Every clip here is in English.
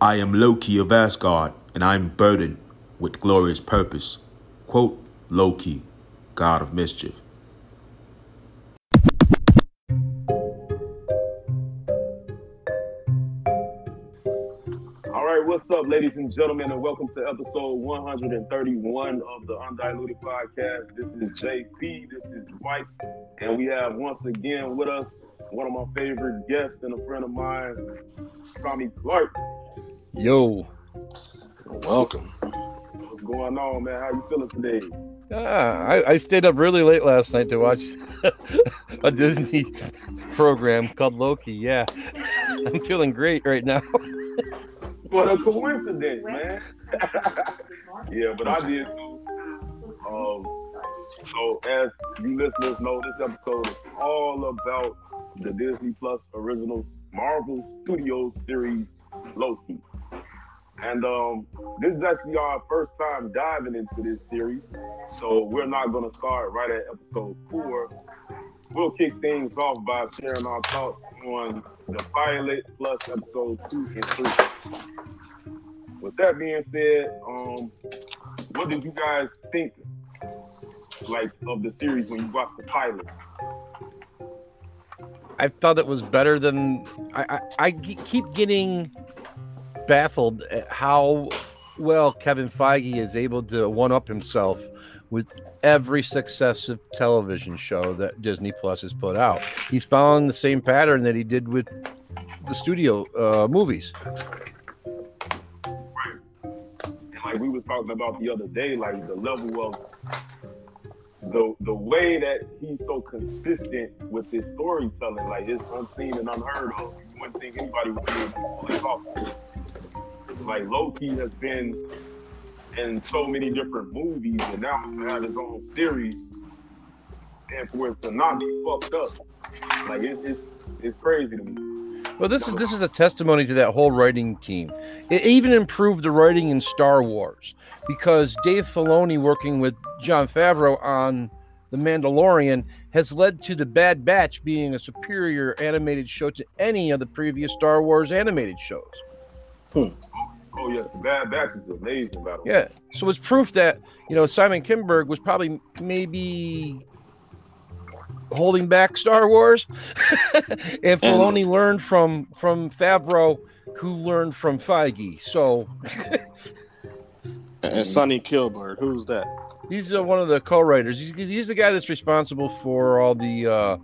I am Loki of Asgard, and I am burdened with glorious purpose. Quote Loki, god of mischief. All right, what's up, ladies and gentlemen, and welcome to episode 131 of the Undiluted Podcast. This is JP, this is Mike, and we have once again with us one of my favorite guests and a friend of mine, Tommy Clark. Yo, welcome. What's going on, man? How you feeling today? Ah, I, I stayed up really late last night to watch a Disney program called Loki. Yeah, I'm feeling great right now. What a coincidence, man. yeah, but I did too. Um, so as you listeners know, this episode is all about the Disney Plus original Marvel Studios series Loki. And um, this is actually our first time diving into this series. So we're not going to start right at episode four. We'll kick things off by sharing our thoughts on the pilot plus episode two and three. With that being said, um, what did you guys think like of the series when you watched the pilot? I thought it was better than I, I, I keep getting baffled at how well Kevin Feige is able to one up himself with every successive television show that Disney Plus has put out. He's following the same pattern that he did with the studio uh, movies. And like we was talking about the other day, like the level of the the way that he's so consistent with his storytelling, like it's unseen and unheard of. You wouldn't think anybody would do it off. Like Loki has been in so many different movies, and now he has his own series, and for it to not be fucked up, like it's it's, it's crazy to me. Well, this is this is a testimony to that whole writing team. It even improved the writing in Star Wars because Dave Filoni working with Jon Favreau on The Mandalorian has led to The Bad Batch being a superior animated show to any of the previous Star Wars animated shows. Hmm. Oh yeah, the Bad Batch is amazing. By the way. Yeah, so it's proof that you know Simon Kinberg was probably maybe holding back Star Wars, and Filoni learned from from Favreau, who learned from Feige. So. and Sonny Kilbert, who's that? He's uh, one of the co-writers. He's, he's the guy that's responsible for all the uh,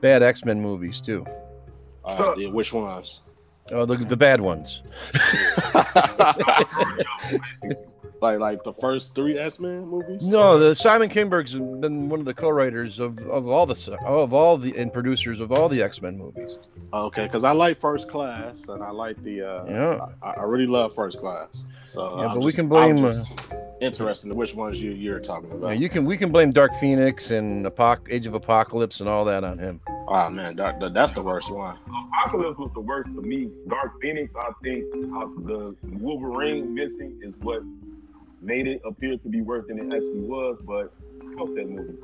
bad X Men movies too. Uh, the, which ones? Oh, the, the bad ones. like like the first three X Men movies. No, the Simon Kinberg's been one of the co-writers of, of all the of all the and producers of all the X Men movies. Okay, because I like First Class and I like the uh, yeah, I, I really love First Class. So yeah, I'm but just, we can blame. Uh, interested in which ones you you're talking about. Yeah, you can we can blame Dark Phoenix and Apoc- Age of Apocalypse and all that on him. Oh man, Dark, that's the worst one. Apocalypse was the worst for me. Dark Phoenix, I think uh, the Wolverine missing is what made it appear to be worse than it actually was. But fuck that movie.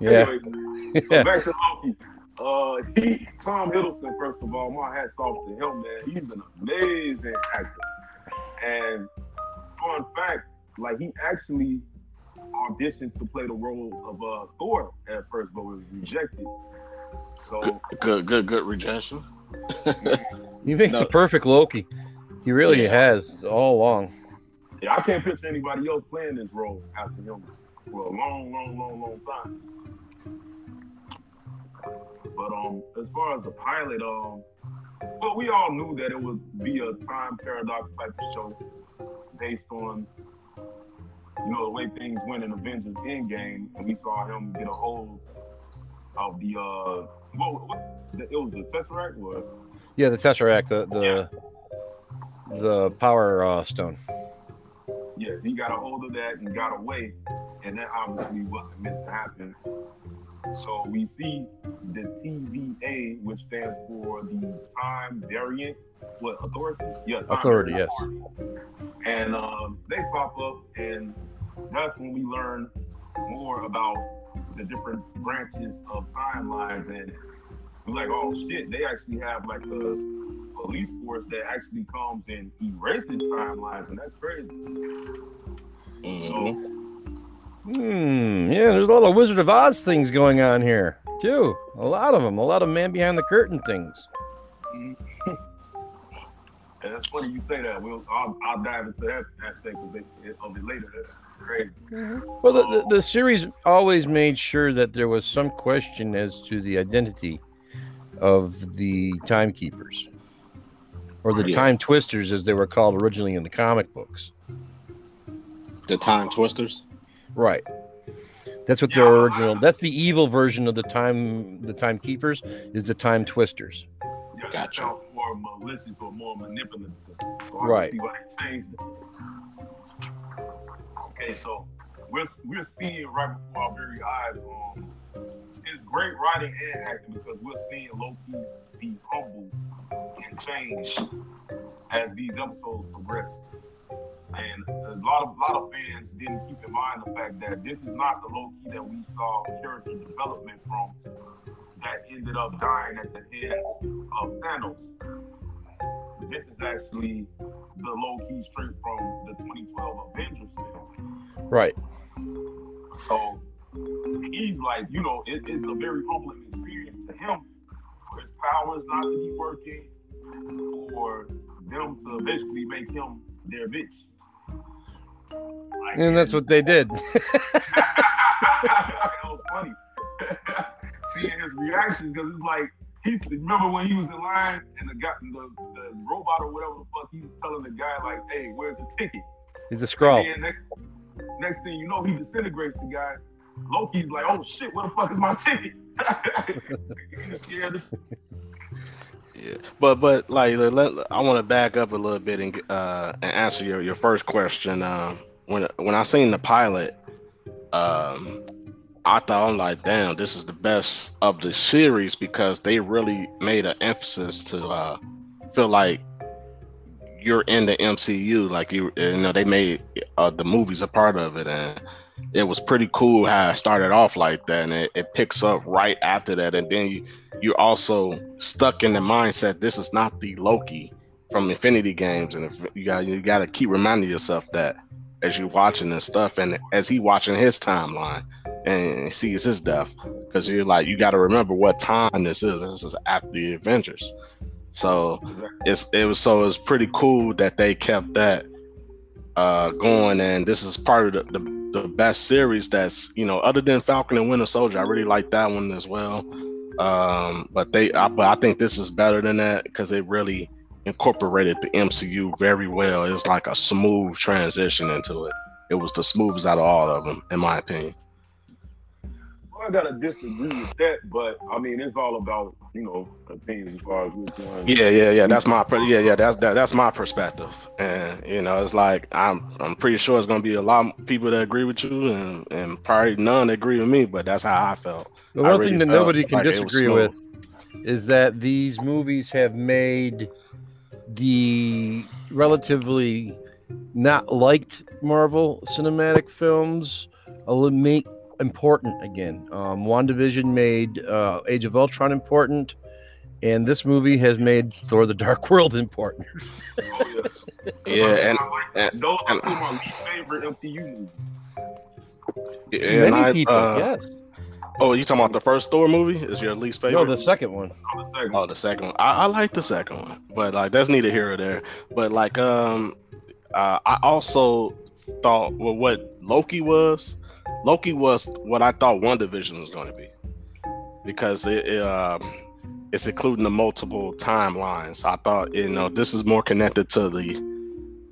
Yeah. Anyway, yeah. back to Loki. Uh, he Tom Hiddleston. First of all, my hats off to him, man. He's an amazing actor. And fun fact, like he actually auditioned to play the role of uh, Thor at first, but was rejected. So good, good, good, good rejection. he makes no. a perfect Loki. He really yeah. has all along. Yeah, I can't picture anybody else playing this role after him for a long, long, long, long time. But um, as far as the pilot, um, well, we all knew that it would be a time paradox type of show based on you know, the way things went in Avengers Endgame, and we saw him get a hold of the uh, what, what it was the Tesseract, or yeah, the Tesseract, the the yeah. the Power uh, Stone. Yeah, he got a hold of that and got away, and that obviously wasn't meant to happen. So we see the TVA, which stands for the Time Variant, what authority? Yeah, authority. Yes. And um, they pop up, and that's when we learn more about the different branches of timelines and we're like, oh shit, they actually have like a police force that actually comes and erases timelines, and that's crazy. Mm-hmm. So, hmm, yeah, there's a lot of Wizard of Oz things going on here too. A lot of them, a lot of man behind the curtain things. And that's funny you say that. We'll I'll, I'll dive into that aspect of it, of it later. That's crazy. Mm-hmm. Well, the, the, the series always made sure that there was some question as to the identity of the timekeepers or the yeah. time twisters as they were called originally in the comic books the time twisters right. That's what their original that's the evil version of the time the timekeepers is the time twisters. Yeah, gotcha. more malicious or more manipulative. So right. okay so we're, we're seeing right before our very eyes um, it's great writing and acting because we're seeing Loki be humble and change as these episodes progress. And a lot of lot of fans didn't keep in mind the fact that this is not the Loki that we saw character development from that ended up dying at the hands of Thanos. This is actually the low key straight from the 2012 Avengers film. Right. So he's like, you know, it, it's a very humbling experience to him for his powers not to be working, for them to basically make him their bitch. And that's what they did. that was funny. Seeing his reactions because it's like he remember when he was in line and the guy, the, the robot or whatever the fuck, he's telling the guy like, "Hey, where's the ticket?" He's a scroll. Next, next thing you know, he disintegrates the guy. Loki's like, "Oh shit, where the fuck is my ticket?" Yeah, but but like let, I want to back up a little bit and uh and answer your, your first question. Um, when when I seen the pilot, um, I thought I'm like, damn, this is the best of the series because they really made an emphasis to uh feel like you're in the MCU, like you you know they made uh, the movies a part of it and it was pretty cool how it started off like that and it, it picks up right after that. And then you you're also stuck in the mindset this is not the loki from infinity games. And if you got you got to keep reminding yourself that as you're watching this stuff and as he watching his timeline and sees his death because you're like you got to remember what time this is. This is after the avengers. So it's it was so it's pretty cool that they kept that uh going. And this is part of the, the the best series that's you know other than Falcon and Winter Soldier. I really like that one as well. Um, but they, I, but I think this is better than that because they really incorporated the MCU very well. It's like a smooth transition into it. It was the smoothest out of all of them, in my opinion. I gotta disagree with that, but I mean it's all about you know opinions as far as which one. Yeah, yeah, yeah. That's my yeah, yeah. That's that, that's my perspective, and you know it's like I'm I'm pretty sure it's gonna be a lot of people that agree with you, and and probably none that agree with me, but that's how I felt. The one really thing that nobody can like disagree with is that these movies have made the relatively not liked Marvel cinematic films a little make important again. Um, WandaVision made uh, Age of Ultron important, and this movie has made Thor: The Dark World important. oh, yes. Yeah, and, and those are my least favorite MCU movies. Yeah, Many I, people, uh, yes. Oh, you talking about the first Thor movie? Is your least favorite? No, the second one. Oh, the second, oh, the second one. I, I like the second one, but like that's neither here or there. But like, um, uh, I also thought well, what Loki was Loki was what I thought WandaVision was going to be because it, it um, it's including the multiple timelines. I thought you know this is more connected to the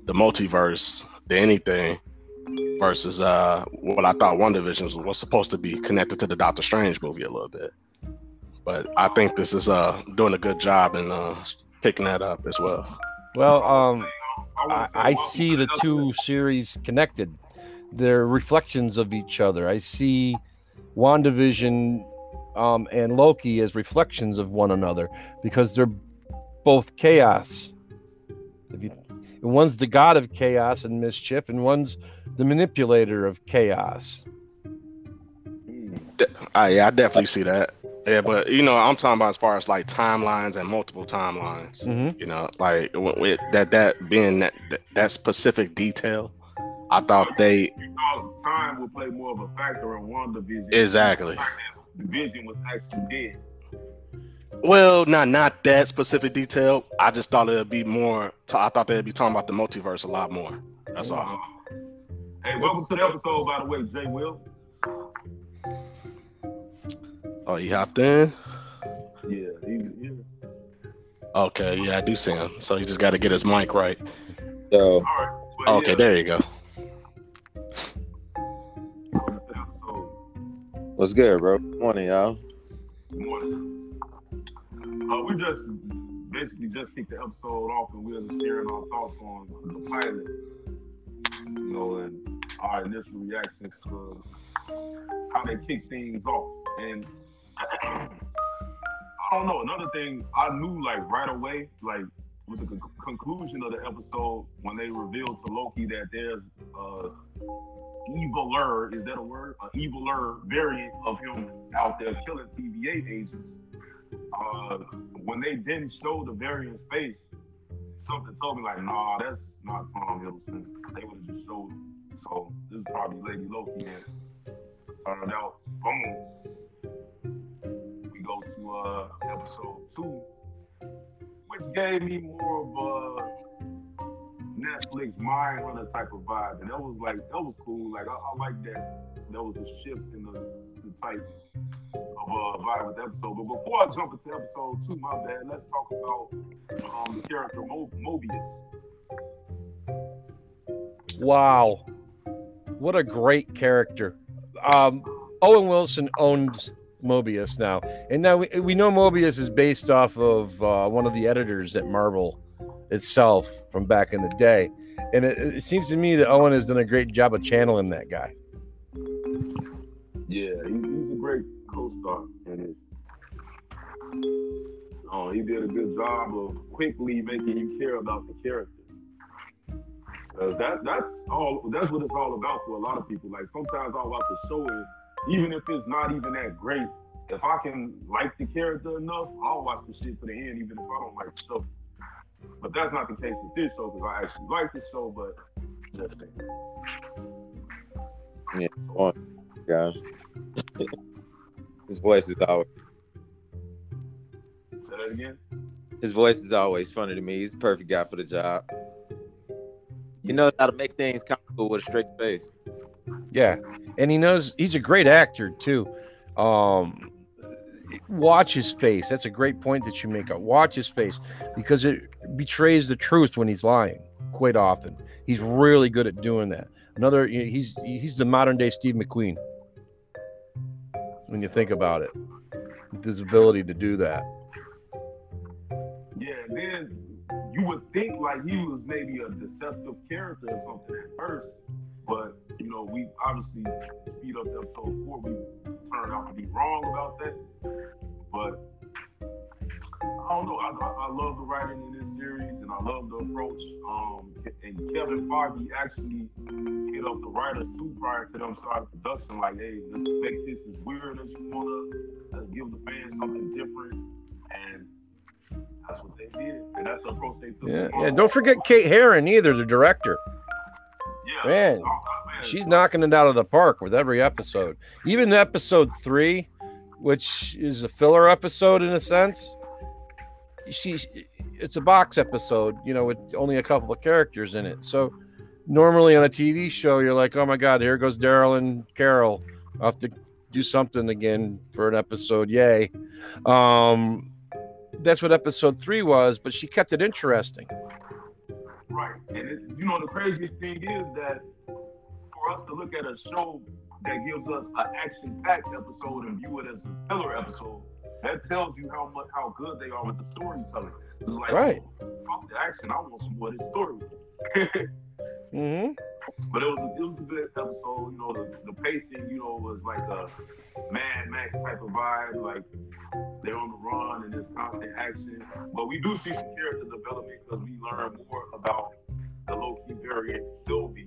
the multiverse than anything versus uh, what I thought WandaVision was, was supposed to be connected to the Doctor Strange movie a little bit. But I think this is uh, doing a good job in uh, picking that up as well. Well, um, I, I see the two series connected they're reflections of each other. I see WandaVision um, and Loki as reflections of one another because they're both chaos. If you, one's the god of chaos and mischief, and one's the manipulator of chaos. I, yeah, I definitely see that. Yeah, but you know, I'm talking about as far as like timelines and multiple timelines. Mhm. You know, like with that that being that that, that specific detail, I thought they Because time will play more of a factor in WandaVision. exactly. The Vision was actually dead. Well, not not that specific detail. I just thought it'd be more. T- I thought they'd be talking about the multiverse a lot more. That's all. Uh-huh. Hey, welcome to the episode, by the way, Jay Will. Oh, you hopped in. Yeah, he, yeah. Okay, yeah, I do see him. So he just got to get his mic right. So All right. But Okay, yeah, there you go. What's good, bro? Morning, y'all. Good morning. Uh, we just basically just kicked the episode off, and we were just sharing our thoughts on the pilot, you know, and our initial reactions to how they kick things off. And I don't know. Another thing I knew, like right away, like with the con- conclusion of the episode, when they revealed to Loki that there's uh, eviler, is that a word? An eviler variant of him out there killing TVA agents. Uh, when they didn't show the variant's face, something told me like, nah, that's not Tom Hiddleston. They would have just showed him. So this is probably Lady Loki and found out, boom. We go to uh, episode two, which gave me more of a Netflix Mind Hunter type of vibe, and that was like that was cool. Like I, I like that. That was a shift in the, the type of uh, vibe with the episode. But before I jump into episode two, my bad. Let's talk about um, the character Mo- Mobius. Wow. What a great character. Um, Owen Wilson owns Mobius now. And now we, we know Mobius is based off of uh, one of the editors at Marvel itself from back in the day. And it, it seems to me that Owen has done a great job of channeling that guy. Yeah, he's a great co-star it. Oh, he did a good job of quickly making you care about the character. Cause that that's all that's what it's all about for a lot of people. Like sometimes I'll watch a show and even if it's not even that great, if I can like the character enough, I'll watch the shit to the end, even if I don't like the show. But that's not the case with this show because I actually like the show, but just saying. Guys, his voice is always say that again. his voice is always funny to me. He's the perfect guy for the job. He knows how to make things comfortable with a straight face. Yeah, and he knows he's a great actor too. Um, watch his face. That's a great point that you make. Watch his face because it betrays the truth when he's lying. Quite often, he's really good at doing that. Another, he's he's the modern day Steve McQueen. When you think about it, his ability to do that. Yeah, then you would think like he was maybe a deceptive character or something at first, but you know, we obviously speed up episode four. We turned out to be wrong about that, but I don't know. I, I, love the writing in this series, and I love the approach. Um, and Kevin Feige actually hit up the writers too prior to them starting production. Like, hey, let's make this as weird as you wanna. Let's give the fans something different, and that's what they did, and that's the approach they took. Yeah, yeah. Don't forget Kate Herron either, the director. Yeah, Man, oh, man. She's knocking it out of the park with every episode. Even episode three, which is a filler episode in a sense. She, it's a box episode, you know, with only a couple of characters in it. So normally on a TV show, you're like, oh my god, here goes Daryl and Carol. I have to do something again for an episode. Yay! Um, that's what episode three was, but she kept it interesting. Right. And it, you know, the craziest thing is that for us to look at a show that gives us an action-packed episode and view it as a filler episode, that tells you how much how good they are with the storytelling. It's like, Right. fuck the action. I want some more of this story. Mm-hmm. But it was a, it was a good episode. You know, the, the pacing, you know, was like a Mad Max type of vibe. Like they're on the run and there's constant action. But we do see some character development because we learn more about the Loki variant Sylvie.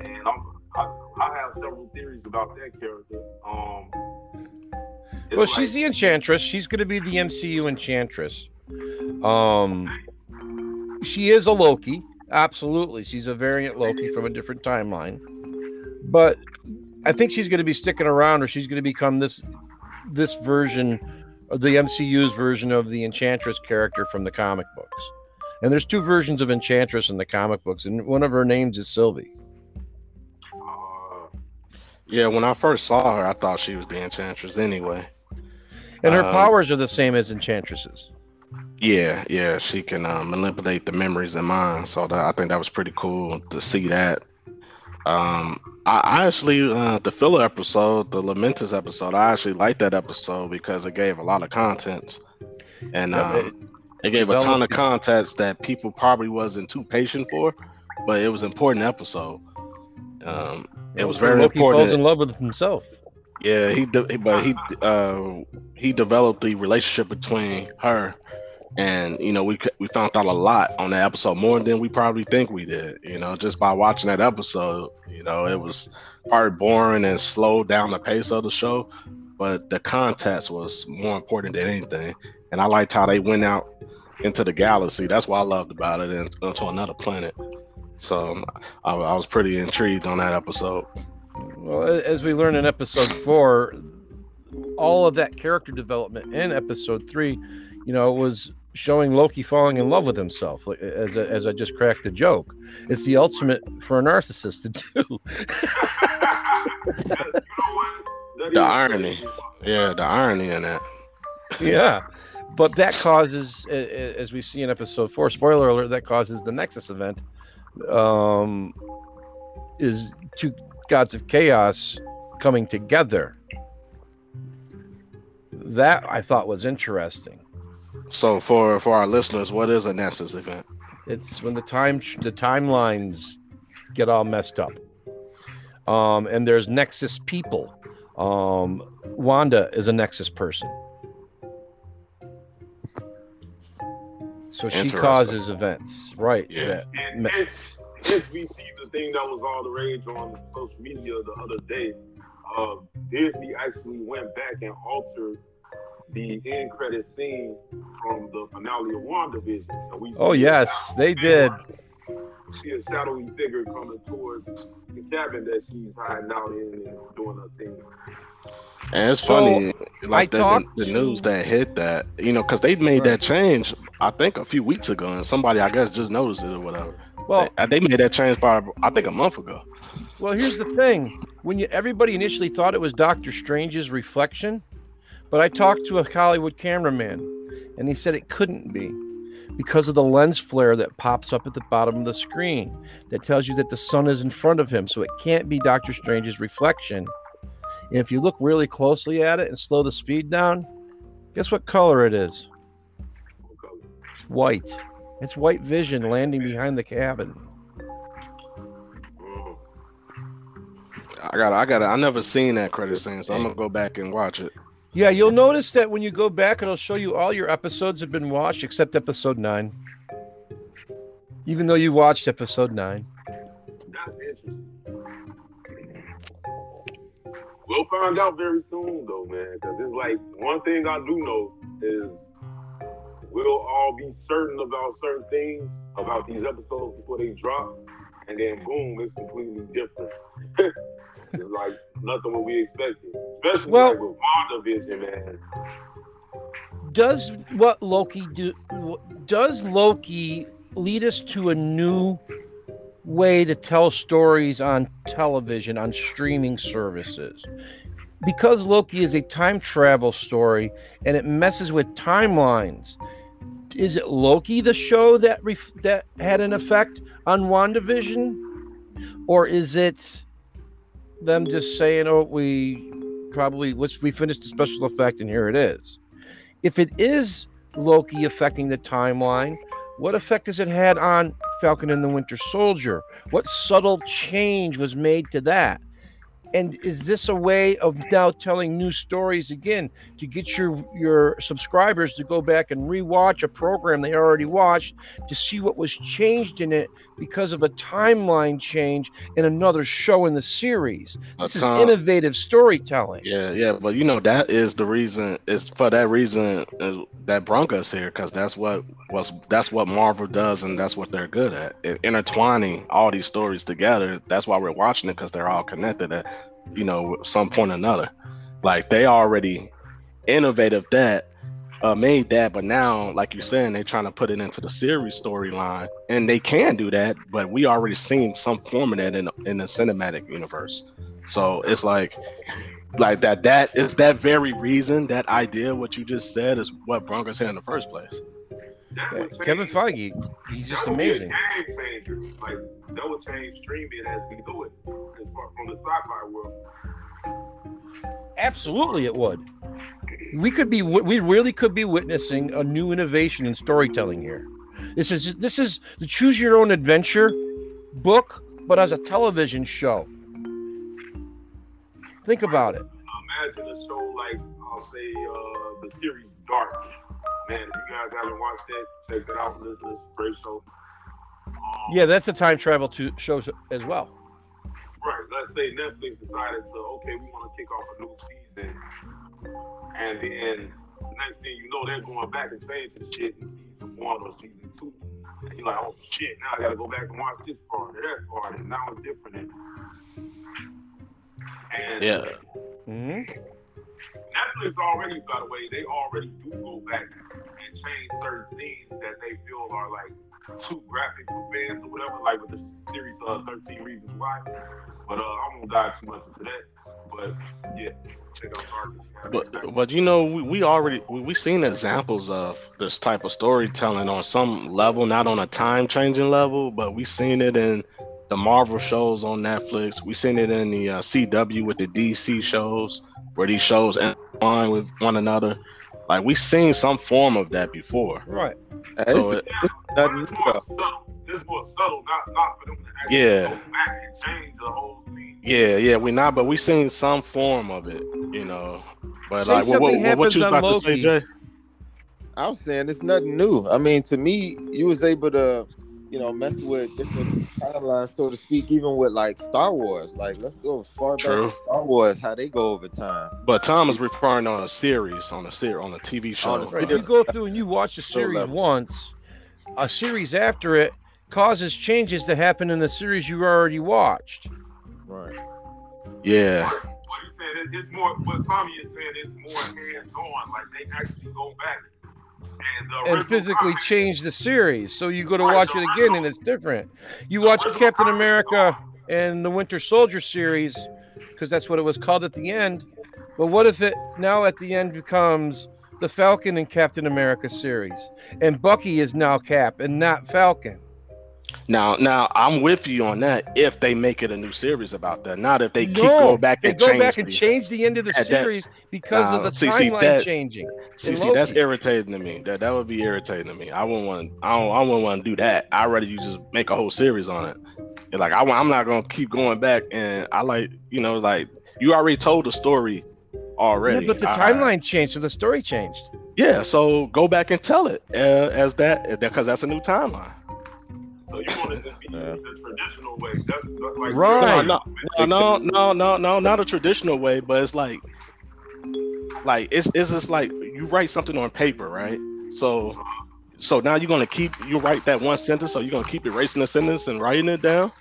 And I'm, I, I have several theories about that character. Um, Well, like- she's the Enchantress. She's going to be the MCU Enchantress. Um, she is a Loki. Absolutely, she's a variant Loki from a different timeline. But I think she's going to be sticking around, or she's going to become this this version of the MCU's version of the Enchantress character from the comic books. And there's two versions of Enchantress in the comic books, and one of her names is Sylvie. uh, Yeah, when I first saw her, I thought she was the Enchantress anyway. And her Um, powers are the same as Enchantresses. Yeah, yeah, she can uh, manipulate the memories in mind. So that, I think that was pretty cool to see that. Um, I, I actually uh, the filler episode, the Lamentis episode, I actually liked that episode because it gave a lot of content, and Yeah, it- um, it gave a ton of developed- context that people probably wasn't too patient for, but it was an important episode. Um, it was where very Loki important. falls in love with himself. Yeah, he de- but he uh he developed the relationship between her and you know we we found out a lot on that episode more than we probably think we did. You know, just by watching that episode, you know, it was probably boring and slowed down the pace of the show, but the context was more important than anything. And I liked how they went out into the galaxy. That's what I loved about it, and onto another planet. So um, I, I was pretty intrigued on that episode. Well, as we learned in episode four, all of that character development in episode three, you know, was showing Loki falling in love with himself. Like, As a, as I just cracked a joke, it's the ultimate for a narcissist to do. that- you know what? That The irony. Yeah, the irony in that. yeah, but that causes, as we see in episode four, spoiler alert, that causes the Nexus event. Um, is two gods of chaos coming together. That I thought was interesting. So for for our listeners, what is a Nexus event? It's when the time the timelines get all messed up. Um, and there's Nexus people. Um, Wanda is a Nexus person. So she causes events, right? Yeah. that- And hence, hence we see the thing that was all the rage on social media the other day. Uh, Disney actually went back and altered the end credit scene from the finale of WandaVision. So we Oh yes, a they did. See a shadowy figure coming towards the cabin that she's hiding out in and doing her thing. And it's So, funny, like the, the, the news that hit that, you know, because they made Right. that change, I think, a few weeks ago, and somebody, I guess, just noticed it or whatever. Well, they, they made that change by, I think, a month ago. Well, here's the thing: when you everybody initially thought it was Doctor Strange's reflection, but I talked to a Hollywood cameraman, and he said it couldn't be because of the lens flare that pops up at the bottom of the screen that tells you that the sun is in front of him, so it can't be Doctor Strange's reflection. And if you look really closely at it and slow the speed down, guess what color it is? White. It's white vision landing behind the cabin. I got, I got, I never seen that credit scene, so I'm gonna go back and watch it. Yeah, you'll notice that when you go back, it'll show you all your episodes have been watched except episode nine. Even though you watched episode nine. We'll find out very soon, though, man. Because it's like one thing I do know is we'll all be certain about certain things about these episodes before they drop, and then boom, it's completely different. it's like nothing what we expected, especially Well- like with WandaVision, man. Does what Loki do? Does Loki lead us to a new way to tell stories on television, on streaming services? Because Loki is a time travel story and it messes with timelines. Is it Loki the show that ref- that had an effect on WandaVision? Or is it them just saying, "Oh, we probably let's we finished the special effect and here it is." If it is Loki affecting the timeline, what effect has it had on Falcon and the Winter Soldier? What subtle change was made to that? And is this a way of now telling new stories again to get your your subscribers to go back and rewatch a program they already watched to see what was changed in it because of a timeline change in another show in the series? This is innovative storytelling. Yeah, yeah, but you know that is the reason. It's for that reason uh, that brung us here, because that's what was that's what Marvel does, and that's what they're good at. It- intertwining all these stories together. That's why we're watching it, because they're all connected at you know some point or another. Like they already innovative that uh, made that, but now, like you're saying, they're trying to put it into the series storyline, and they can do that. But we already seen some form of that in in the cinematic universe. So it's like like that that is that very reason that idea what you just said is what brought us here in the first place Yeah, would Kevin change- Feige, he's just that would be a amazing. Game changer. Like that would change streaming as we do it as far from the sci-fi world. Absolutely, it would. We could be, we really could be witnessing a new innovation in storytelling here. This is this is the choose your own adventure book, but as a television show. Think about it. Imagine a show like I'll say uh, the series Dark. Man, if you guys haven't watched it, check it out. It's a great show. Um, Yeah, that's a time travel to show as well. Right. Let's say Netflix decided to, okay, we want to kick off a new season, and then next thing you know, they're going back and changing shit in season one or season two. And you're like, oh shit, now I gotta go back and watch this part or that part, and now it's different. And yeah hmm Netflix already, by the way, they already do go back and change certain scenes that they feel are like too graphic fans or whatever, like with the series uh, 13 Reasons Why. But uh, I won't dive too much into that. But yeah, check out Darkness. but but you know we, we already we, we seen examples of this type of storytelling on some level not on a time changing level but we seen it in the marvel shows on netflix we seen it in the uh, cw with the dc shows where these shows entwine with one another like we've seen some form of that before Right. It's, it, it's But it's new, more though. subtle. It's more subtle, not, not for them to actually Yeah. go back and change the whole scene. Yeah, yeah, we not, but we seen some form of it, you know. But Say like, what, what, what, what you was on about to say, Jay? I was saying it's nothing new. I mean, to me, you was able to, you know, mess with different timelines, so to speak, even with like Star Wars. Like, let's go as far True. back as Star Wars, how they go over time. But Tom is referring on a series, on a ser- on a TV show. On a Right. Yeah. You go through and you watch the series level. once, a series after it causes changes to happen in the series you already watched. Right. Yeah, What you saying? It, it's more. What Tommy is saying is more hands-on. Like they actually go back and the and original physically change the series. So you go to watch it again and it's different. You watch Captain America and the Winter Soldier series because that's what it was called at the end. But what if it now at the end becomes the Falcon and Captain America series and Bucky is now Cap and not Falcon? Now now I'm with you on that. If they make it a new series about that, not if they keep going back They and go change. back and the- change the end of the Yeah, that- series because Nah, of the see- timeline that- changing. See, see, that's irritating to me. That that would be irritating to me. I wouldn't want. I don't. I wouldn't want to do that. I'd rather you just make a whole series on it. And, like I, I'm not gonna keep going back. And I like, you know, like you already told the story already. Yeah, but the I- timeline changed, so the story changed. Yeah, so go back and tell it uh, as that because that's a new timeline. So you want it to be Yeah. the traditional way? That's, that's like Right. No, no, no, no, no, no, not a traditional way, but it's like, like it's it's just like you write something on paper, right? So, so now you're gonna keep you write that one sentence, so you're gonna keep erasing the sentence and writing it down.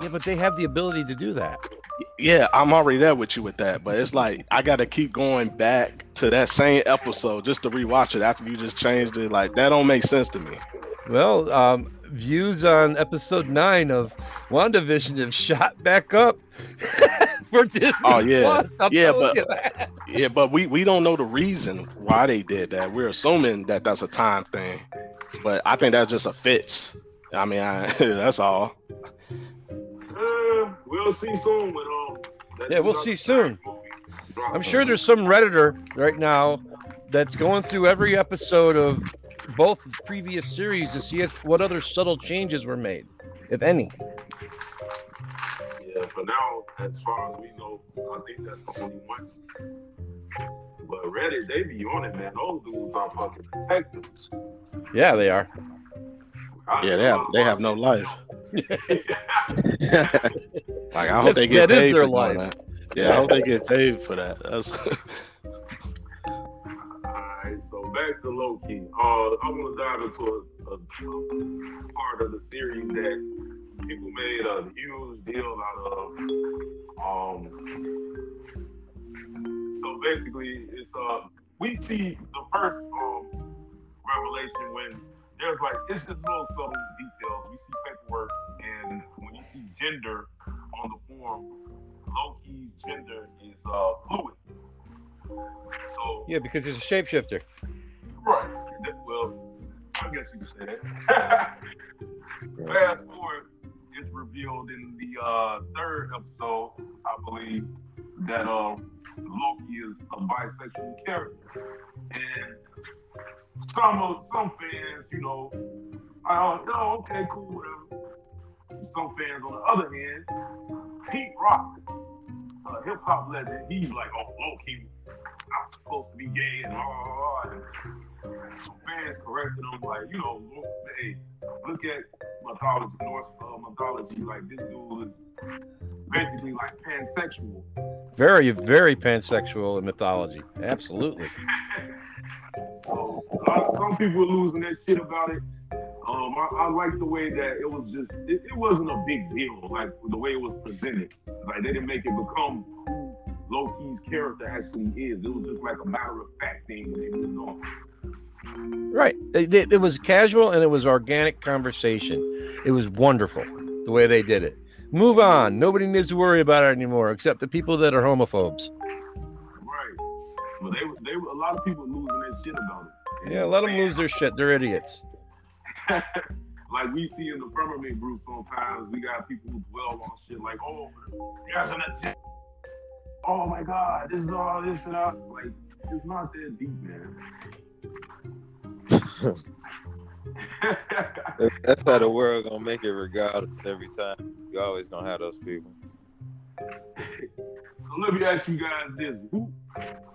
Yeah, but they have the ability to do that. Yeah, I'm already there with you with that, but it's like I gotta keep going back to that same episode just to rewatch it after you just changed it. Like that don't make sense to me. Well, um, views on episode nine of WandaVision have shot back up for Disney. Oh, yeah. Plus, Yeah, but- Yeah, but we we don't know the reason why they did that. We're assuming that that's a time thing, but I think that's just a fits. I mean, I, that's all. Uh, we'll see soon. When, um, that Yeah, we'll see soon. I'm sure there's some redditor right now that's going through every episode of both previous series to see if, what other subtle changes were made, if any. Yeah, Yeah, for now, as far as we know, I think that's the only one. But Reddit, they be on it, man. Those dudes are fucking detectives. Yeah, they are. I- Yeah, they have they have no life. Like I hope That's- they get that is paid their for life. that. Yeah, I hope they get paid for that. That's Alright, so back to Loki. Uh, I want to dive into a, a, part of the series that people made a huge deal out of. Um, so basically, it's uh, we see the first um revelation when there's like it's just little subtle details. We see paperwork, and when you see gender on the form, Loki's gender is uh fluid. So Yeah, because he's a shapeshifter. Right. Well, I guess you could say that. Fast forward, it's revealed in the uh, third episode, I believe, that um, Loki is a bisexual character, and some of some fans, you know, uh, oh, okay, cool, whatever. Some fans, on the other hand, Pete Rock, a hip hop legend, he's like, oh, Loki, I'm supposed to be gay and blah. And some fans corrected him, like, you know, hey, look at mythology, Norse uh, mythology. Like, this dude is basically like pansexual. Very, very pansexual in mythology. Absolutely. So, lot, some people were losing their shit about it. Um, I, I like the way that it was just, it, it wasn't a big deal, like the way it was presented. Like, they didn't make it become Loki's character actually is. It was just like a matter of fact thing when they moved on. Right. It, it- it was casual and it was organic conversation. It was wonderful the way they did it. Move on. Nobody needs to worry about it anymore, except the people that are homophobes. Right. But they, were- they, were- a lot of people losing their shit about it. Yeah, let them lose their shit. They're idiots. like we see in the firmament group sometimes, we got people who dwell on shit like, oh, there's an. Oh my God, this is all this and that. Like, it's not that deep, man. That's how the world gonna make it regardless every time. You always gonna have those people. so let me ask you guys this: Who,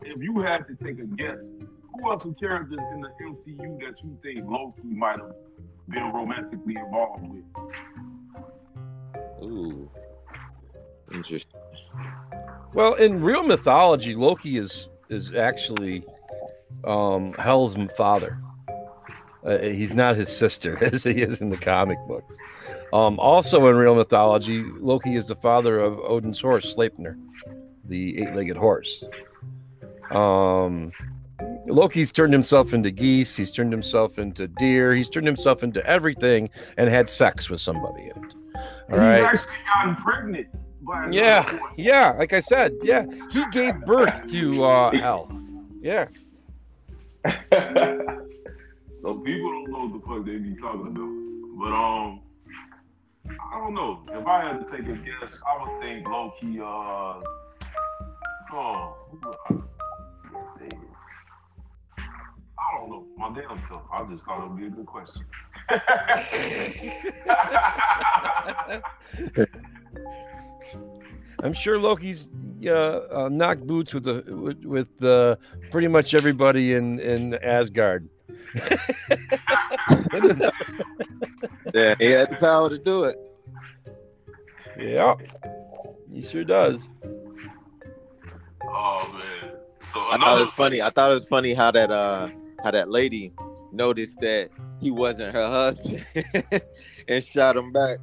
if you had to take a guess, who are some characters in the MCU that you think Loki might have been romantically involved with? Ooh, interesting. Well, in real mythology, Loki is is actually um, Hel's father. Uh, he's not his sister as he is in the comic books. Um, also, in real mythology, Loki is the father of Odin's horse, Sleipnir, the eight-legged horse. Um, Loki's turned himself into geese. He's turned himself into deer. He's turned himself into everything and had sex with somebody. In it. All He's right. actually gotten pregnant. Yeah, yeah. Like I said, yeah, he gave birth to uh, Hel. Yeah, so people don't know what the fuck they be talking about. But um, I don't know. If I had to take a guess, I would think Loki. Uh, oh, I- I don't know. My damn self. I just thought it would be a good question. I'm sure Loki's uh, uh, knocked boots with the with, with uh, pretty much everybody in in Asgard. Yeah, he had the power to do it. yeah, he sure does. oh man. So I thought it was funny. I thought it was funny how that uh how that lady noticed that he wasn't her husband and shot him back.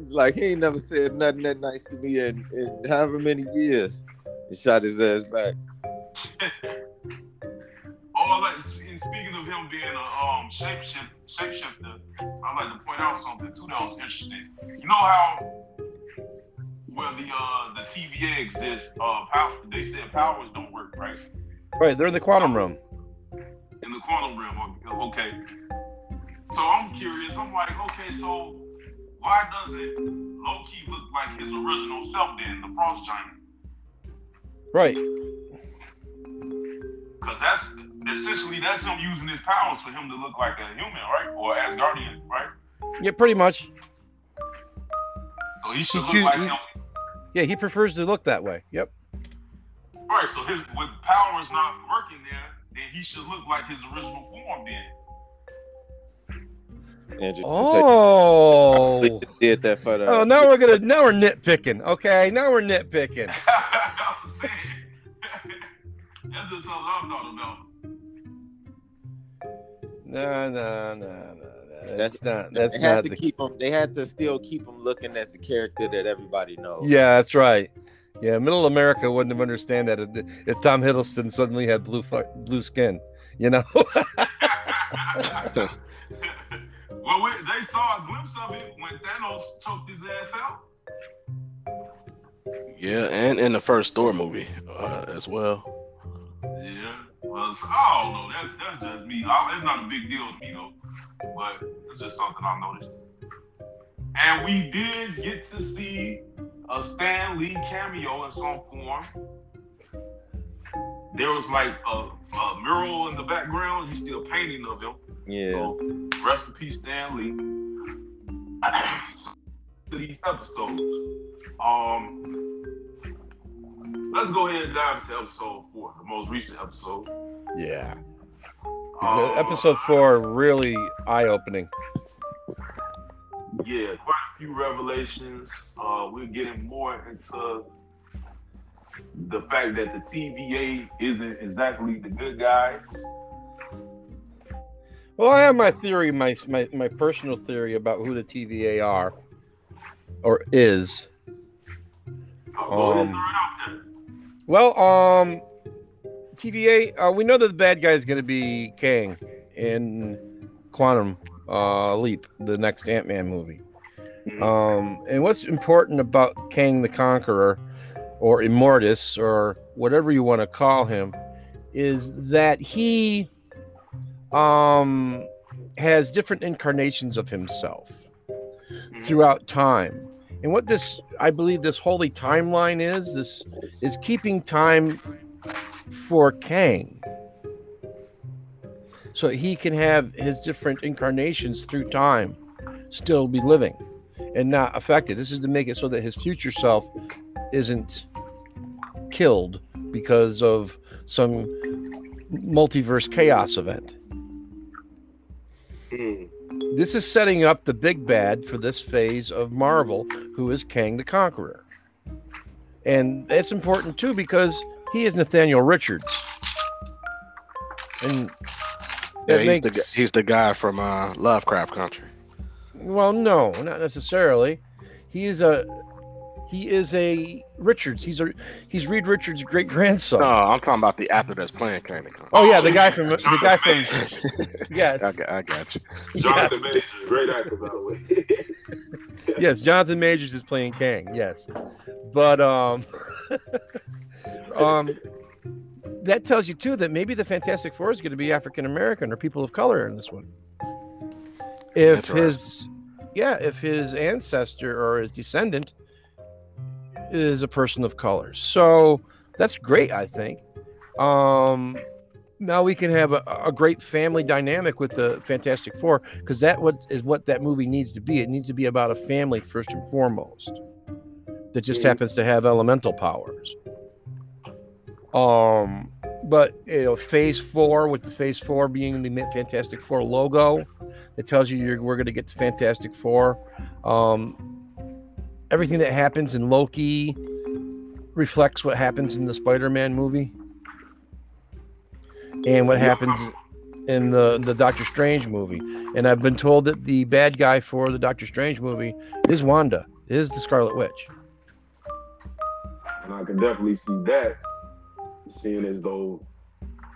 He's like, he ain't never said nothing that nice to me in, in however many years. He shot his ass back. Oh, like, and speaking of him being a um shapeshift, shapeshifter, I'd like to point out something too that was interesting. You know how where the uh the TVA exists, uh power, they said powers don't work, right? Right, they're in the quantum realm. In the quantum realm, okay. So I'm curious. I'm like, okay, so why doesn't Loki look like his original self then, the Frost Giant? Right. Because that's essentially that's him using his powers for him to look like a human, right? Or as Asgardian, right? Yeah, pretty much. So he should He look like he- him. Yeah, he prefers to look that way. Yep. Right. So his with powers not working there, then he should look like his original form then. And just Oh. did that for the. Oh, now we're gonna now we're nitpicking. Okay, now we're nitpicking. I'm saying. That's just something I'm talking about. No, no, no, no. no. That's- That's not. That's they had not to the. keep him. They had to still keep them looking as the character that everybody knows. Yeah, that's right. Yeah, Middle America wouldn't have understand that if, if Tom Hiddleston suddenly had blue fu- blue skin. You know. well, we, they saw a glimpse of it when Thanos choked his ass out. Yeah, and in the first Thor movie uh, as well. Yeah. Well, I don't know. That's that's just me. I, it's not a big deal to me though, but it's just something I noticed. And we did get to see a Stan Lee cameo in some form. There was like a, a mural in the background. You see a painting of him. Yeah. So rest in peace, Stan Lee. to these episodes. Um, let's go ahead and dive into episode four, the most recent episode. yeah. Um, episode four really eye opening. Yeah, quite a few revelations. Uh, we're getting more into the fact that the TVA isn't exactly the good guys. Well, I have my theory, my my my personal theory about who the TVA are, or is. I'll go ahead and Um, throw it out there. Well, um, TVA. Uh, we know that the bad guy is going to be Kang in Quantum uh, Leap, the next Ant Man movie. Mhm. Um, and what's important about Kang the Conqueror, or Immortus, or whatever you want to call him, is that he um, has different incarnations of himself Mhm. throughout time. And what this, I believe, this holy timeline is, this is keeping time for Kang. So he can have his different incarnations through time still be living and not affected. This is to make it so that his future self isn't killed because of some multiverse chaos event. Mhm. This is setting up the big bad for this phase of Marvel, who is Kang the Conqueror. And that's important too because he is Nathaniel Richards. And Yeah, he's the makes- gu- he's the guy from uh, Lovecraft Country. well, no, not necessarily. He is a he is a Richards. He's a he's Reed Richards' great grandson. No, I'm talking about the actor that's playing Kang the Conqueror. Oh yeah, the guy from the guy from yes, I, got- I got you. Jonathan yes. Majors, great actor, by the way. yes, Jonathan Majors is playing Kang. Yes, but um, um, that tells you too that maybe the Fantastic Four is going to be African American or people of color in this one. If his, yeah, if his ancestor or his descendant is a person of color, so that's great. I think. Um, now we can have a, a great family dynamic with the Fantastic Four because that what is what that movie needs to be. It needs to be about a family first and foremost that just Mhm. happens to have elemental powers. Um, but you know, Phase Four with the Phase Four being the Fantastic Four logo, that tells you you're, we're going to get to Fantastic Four. Um, everything that happens in Loki reflects what happens in the Spider-Man movie, and what happens in the the Doctor Strange movie. And I've been told that the bad guy for the Doctor Strange movie is Wanda, is the Scarlet Witch. and I can definitely see that, seeing as though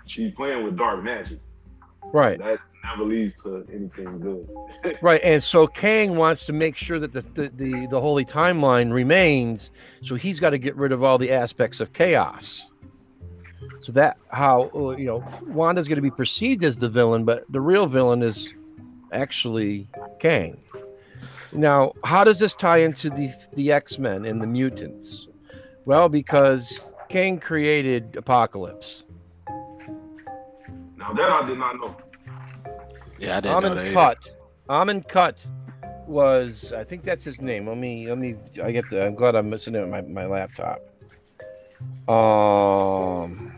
she's playing with dark magic. Right, That never leads to anything good. right. And so Kang wants to make sure that the the, the, the holy timeline remains. So he's got to get rid of all the aspects of chaos. So that how uh, you know Wanda's going to be perceived as the villain, but the real villain is actually Kang. Now, how does this tie into the the X Men and the mutants? Well, because Kang created Apocalypse. Now that I did not know. Yeah, I didn't know that. Cut. Amin Cut was I think that's his name. Let me let me I get the I'm glad I'm missing it on my, my laptop. Um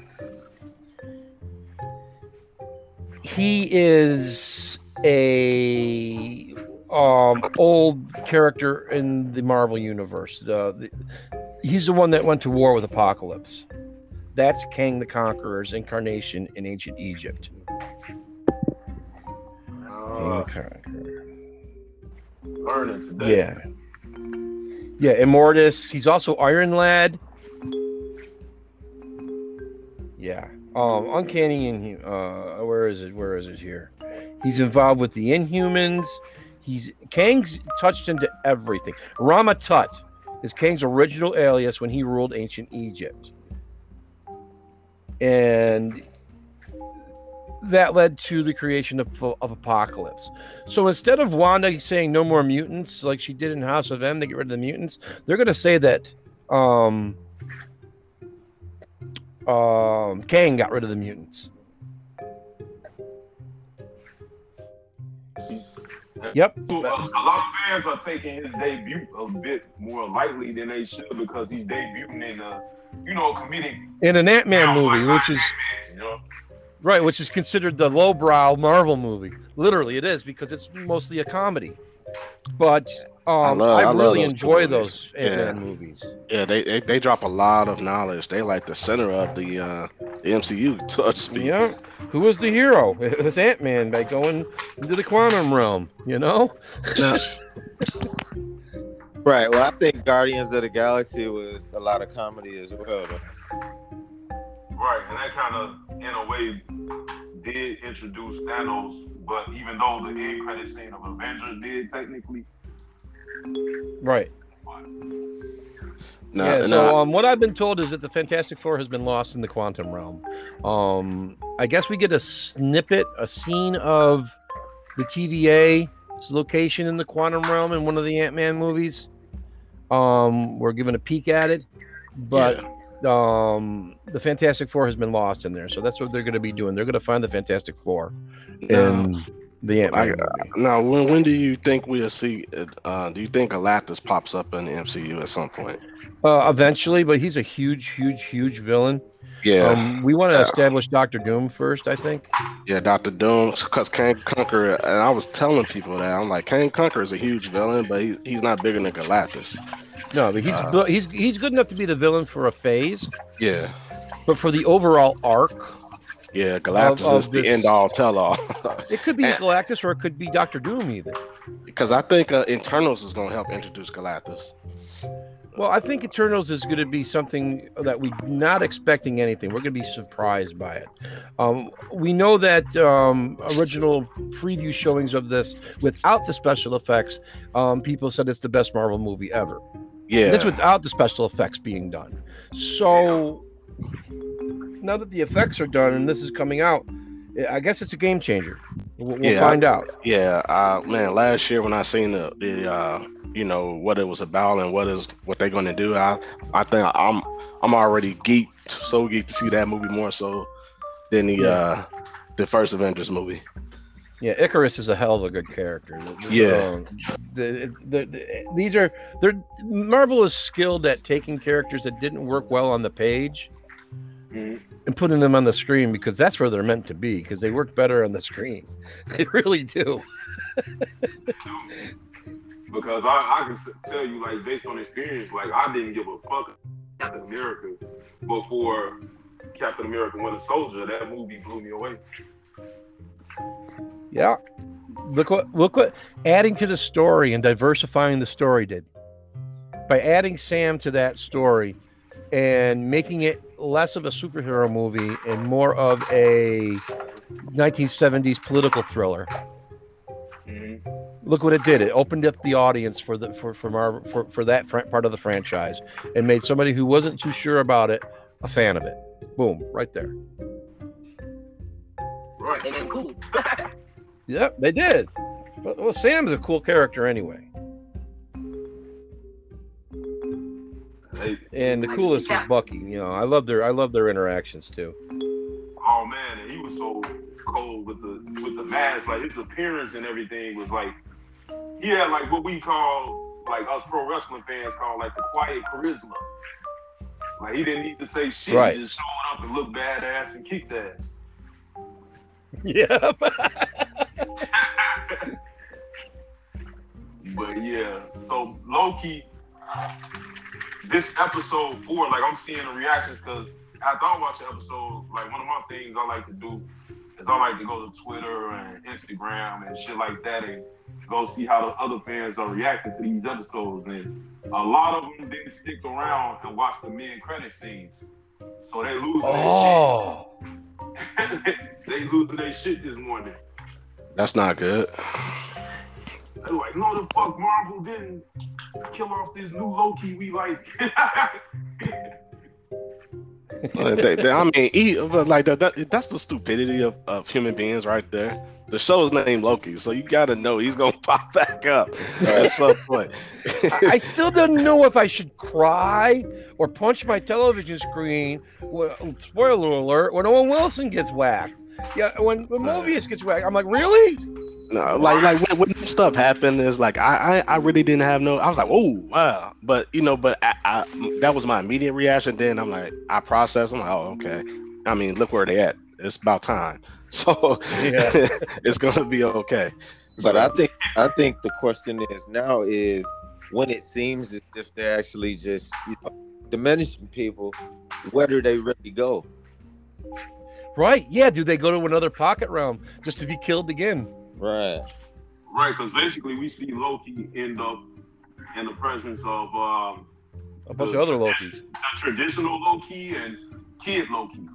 he is a um old character in the Marvel universe. The, the he's the one that went to war with Apocalypse. That's Kang the Conqueror's incarnation in ancient Egypt. Uh, the Conqueror. learning today. Yeah. Yeah, Immortus. He's also Iron Lad. Yeah. Um, Uncanny and uh where is it? Where is it here? He's involved with the Inhumans. He's Kang's touched into everything. Rama Tut is Kang's original alias when he ruled ancient Egypt. And that led to the creation of, of Apocalypse. So instead of Wanda saying no more mutants like she did in House of M to get rid of the mutants, they're going to say that um, um, Kang got rid of the mutants. Yep. A lot of fans are taking his debut a bit more lightly than they should because he's debuting in a, you know, comedic. In an Ant Man movie, like which is Ant-Man, you know? Right, which is considered the lowbrow Marvel movie. Literally, it is because it's mostly a comedy. But um, love- I, I love really those enjoy movies. those Ant Man Yeah. movies. Yeah, they, they they drop a lot of knowledge. They like the center of the uh the MCU, so to speak. Yeah. Who was the hero? It was Ant Man by going into the quantum realm, you know? Now, Right. Well, I think Guardians of the Galaxy was a lot of comedy as well. Though. Right, and that kind of, in a way, did introduce Thanos. But even though the end credit scene of Avengers did technically, Right. now, yeah. now- So um, what I've been told is that the Fantastic Four has been lost in the quantum realm. Um, I guess we get a snippet, a scene of the TVA's location in the quantum realm in one of the Ant Man movies. Um, we're given a peek at it, but um, the Fantastic Four has been lost in there. So that's what they're going to be doing. They're going to find the Fantastic Four now, in the Ant Man I- now, when when do you think we'll see? Uh, do you think Galactus pops up in the MCU at some point? Uh, eventually, but he's a huge, huge, huge villain. Yeah, Um, we want to Yeah. establish Doctor Doom first, I think. yeah, Doctor Doom, because Kang Conqueror, and I was telling people that I'm like, Kang Conqueror is a huge villain, but he, he's not bigger than Galactus. No, but he's Uh, he's he's good enough to be the villain for a phase, Yeah, but for the overall arc, yeah, Galactus Of- of is the end all tell all. it could be Eh. Galactus or it could be Doctor Doom either. Because I think uh, Eternals is going to help introduce Galactus. Well, I think Eternals is going to be something that we're not expecting anything. We're going to be surprised by it. Um, we know that um, original preview showings of this without the special effects, um, people said it's the best Marvel movie ever. Yeah, This without the special effects being done. So now that the effects are done and this is coming out, I guess it's a game changer. We'll, we'll Yeah. find out. Yeah, uh, man. Last year when I seen the the uh, you know what it was about and what is what they're going to do, I I think I'm I'm already geeked, so geeked to see that movie more so than the Yeah. uh the first Avengers movie. Yeah, Ikaris is a hell of a good character. The- the- Yeah. um, the, the, the- these are they're Marvel is skilled at taking characters that didn't work well on the page Mhm. and putting them on the screen because that's where they're meant to be because they work better on the screen. They really do. because I, I can tell you, like, based on experience, like, I didn't give a fuck Captain America before Captain America Winter Soldier. That movie blew me away. Yeah. Look what look what adding to the story and diversifying the story did. By adding Sam to that story and making it less of a superhero movie and more of a 1970s political thriller. Mm-hmm. Look what it did. It opened up the audience for the for for Marvel for, for that fr- part of the franchise and made somebody who wasn't too sure about it a fan of it. Boom, right there. Right. They been cool. Yep, they did. Well, well, Sam's a cool character anyway. And the coolest that. Bucky. You know, I love their I love their interactions too. oh man, and he was so cold with the with the mask. Like his appearance and everything was like he had like what we call like us pro wrestling fans call like the quiet charisma. Like he didn't need to say shit. Right. He just showed up and looked badass and kicked ass. Yeah. But yeah, so Loki, this episode four, like I'm seeing the reactions because after I watch the episode, like one of my things I like to do is I like to go to Twitter and Instagram and shit like that and go see how the other fans are reacting to these episodes. And a lot of them didn't stick around and watch the mid credit scenes. So they lose oh. their shit. Oh. they losing their shit this morning. That's not good. They're like, no, the fuck, Marvel didn't kill off this new Loki we like. They- they- I mean, he, but like that, that, that's the stupidity of, of human beings right there. The show is named Loki, so you got to know he's gonna pop back up at some point. I, I still don't know if I should cry or punch my television screen. Spoiler alert: when Owen Wilson gets whacked. Yeah, when, when Mobius gets whacked, I'm like, really? No, like like when, when this stuff happened, is like I, I I really didn't have no. I was like, oh wow, but you know, but I, I that was my immediate reaction. Then I'm like, I processed. I'm like, oh okay. I mean, look where they at. It's about time. So Yeah. it's gonna be okay. But So- I think I think the question is now is when it seems as if they're actually just you know, diminishing people, where do they really go? Right? Yeah. Do they go to another pocket realm just to be killed again? Right. right, because basically we see Loki end up in the presence of um, A bunch of other Lokis. the traditional Loki and kid Loki.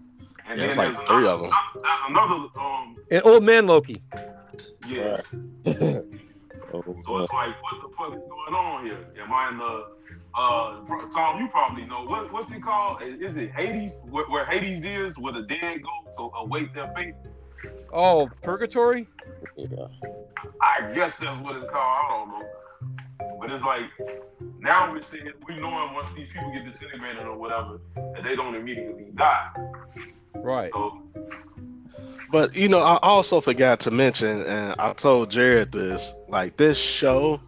And Yeah, it's then like there's three another, of 'em. There's another, um, And old man Loki. yeah. Right. oh, So it's like, what the fuck is going on here? Am I in the uh Tom? You probably know what what's it called? Is is it Hades? Where, where Hades is, where the dead go to await their fate? Oh, purgatory. yeah. I guess that's what it's called. I don't know. But it's like now we're seeing we knowing once these people get disintegrated or whatever that they don't immediately die. Right. So But you know, I also forgot to mention, and I told Jared this, like this show,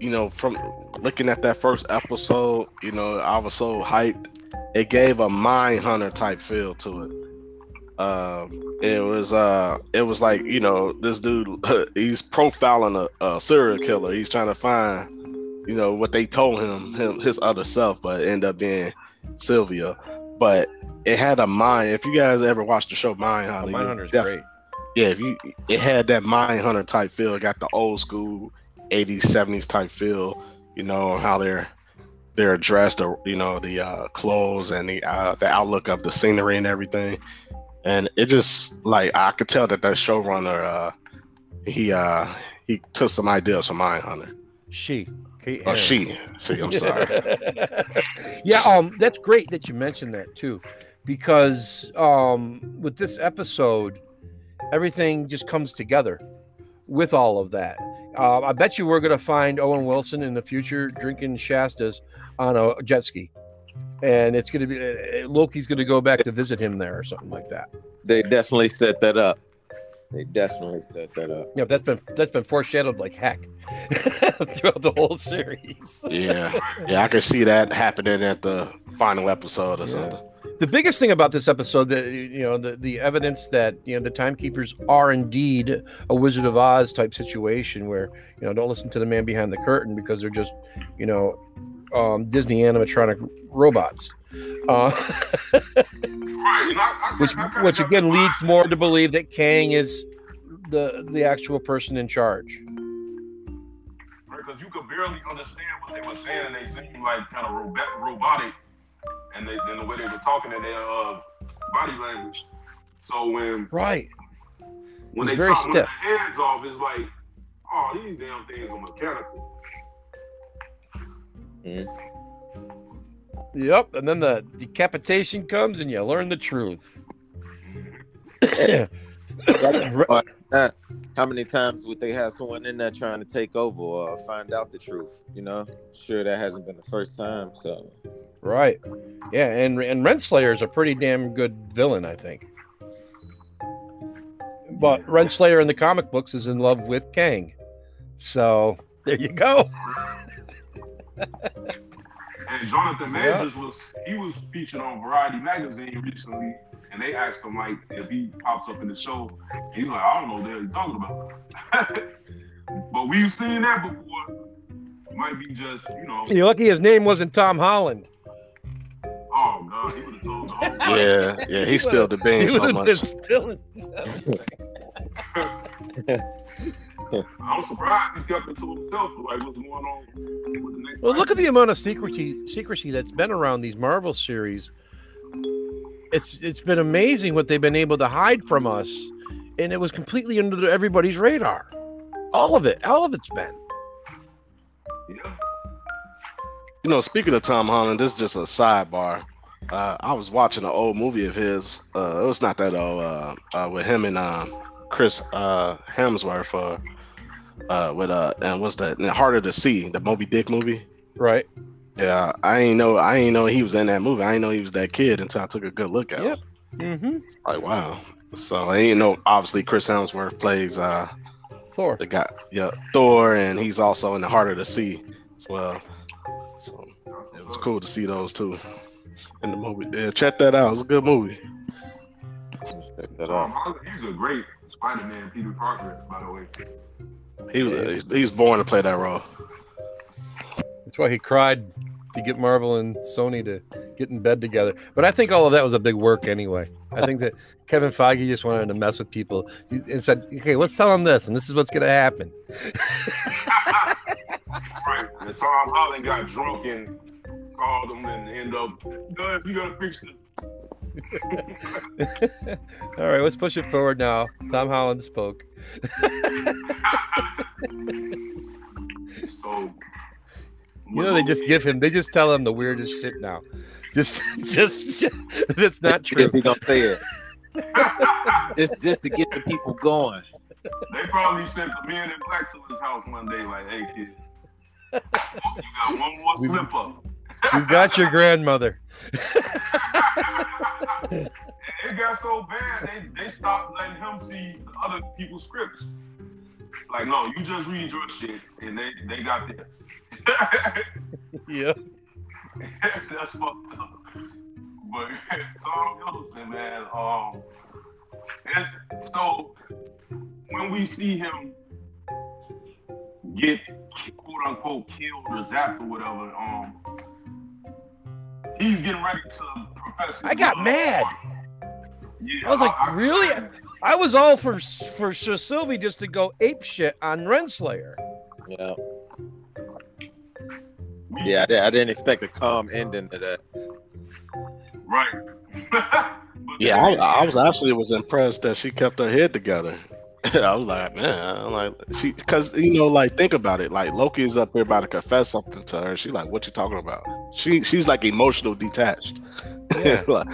you know, from looking at that first episode, you know, I was so hyped. It gave a mind hunter type feel to it. Um, it was uh, it was like you know, this dude, he's profiling a, a serial killer. He's trying to find, you know, what they told him, him his other self, but end up being Sylvia. But it had a mind. If you guys ever watched the show Mindhunter, you Mindhunter's def- great. yeah, if you it had that Mindhunter type feel, it got the old school 80s, 70s type feel, you know, how they're they're dressed or you know, the uh clothes and the uh the outlook of the scenery and everything. And it just like I could tell that that showrunner uh he uh he took some ideas from Mindhunter. She. Kate Or Herron. she. She, I'm sorry. yeah, um, that's great that you mentioned that too, because um, with this episode, everything just comes together with all of that. Uh, I bet you we're going to find Owen Wilson in the future drinking Shastas on a jet ski, and it's going to be uh, Loki's going to go back to visit him there or something like that. They definitely set that up. They definitely set that up. Yeah, that's been that's been foreshadowed like heck throughout the whole series. Yeah. Yeah, I could see that happening at the final episode or Yeah. something. the biggest thing about this episode that you know the, the evidence that you know the timekeepers are indeed a wizard of oz type situation where you know don't listen to the man behind the curtain because they're just you know um, disney animatronic robots uh, right, and I, I, which which again leads more to believe that kang is the the actual person in charge because you could barely understand what they were saying, and they seemed like kind of robo- robotic, and they, then the way they were talking and their uh, body language. So when right when It's they very chop one of stiff. their heads off, it's like, oh, these damn things are mechanical. Hmm? yep and then the decapitation comes and you learn the truth not, how many times would they have someone in there trying to take over or find out the truth? You know, sure that hasn't been the first time. So Right. Yeah, and and Renslayer is a pretty damn good villain, I think. But Renslayer in the comic books is in love with Kang. So there you go. And Jonathan Majors was he was featured on Variety magazine recently, and they asked him like if he pops up in the show, and he's like, I don't know what the hell he's talking about. but we've seen that before. Might be just you know. You're lucky his name wasn't Tom Holland. Oh god, he would have told the whole Yeah, yeah, he spilled the beans so much. been I'm surprised he kept it to himself. Like what's going on with the? Well, look at the amount of secrecy secrecy that's been around these Marvel series. It's it's been amazing what they've been able to hide from us, and it was completely under everybody's radar. All of it, all of it's been. Yeah. You know, speaking of Tom Holland, this is just a sidebar. Uh, I was watching an old movie of his. Uh, it was not that old. Uh, uh, with him and uh, Chris uh, Hemsworth. Uh, with uh, and what's that? And Heart of the Sea, the Moby Dick movie. Right. Yeah, I ain't know. I ain't know he was in that movie. I ain't know he was that kid until I took a good look at Yep. him. Mm-hmm. Like wow. So I ain't know. Obviously, Chris Hemsworth plays uh, Thor. the guy, yeah, Thor, and he's also in the Heart of the Sea as well. So it was cool to see those two in the movie. Yeah, check that out. It was a good movie. Check that out. Holland, he's a great Spider-Man, Peter Parker, by the way. He was he was born to play that role. That's why he cried to get Marvel and Sony to get in bed together. But I think all of that was a big work anyway. I think that Kevin Feige just wanted to mess with people and said, "Okay, let's tell them this, and this is what's going to happen." Right. And Tom Holland got drunk and called him and end up, you gotta fix it. All right, let's push it forward now. Tom Holland spoke. So You know, they just give him, they just tell him the weirdest shit now. Just, just, that's not true. If he gonna say it, just just to get the people going. They probably sent the men in black to his house one day, like, "Hey kid, oh, you got one more We've- slip up." You've got your grandmother. it got so bad they, they stopped letting him see other people's scripts. Like, no, you just read your shit, and they they got this. Yeah. That's fucked up. But Tom Hiddleston, man, um, it's, so when we see him get quote unquote killed or zapped or whatever, um, he's getting ready to um, profess. I got mad. Yeah, I was like, really? I was all for for Sir Sylvie just to go ape shit on Renslayer. Yeah. Yeah, I, did, I didn't expect a calm ending to that. Right. Yeah, I, I was actually was impressed that she kept her head together. I was like, man, I'm like she, because you know, like think about it. Like Loki is up here about to confess something to her. She's like, "What you talking about?" She, she's like emotional detached. Yeah. Like,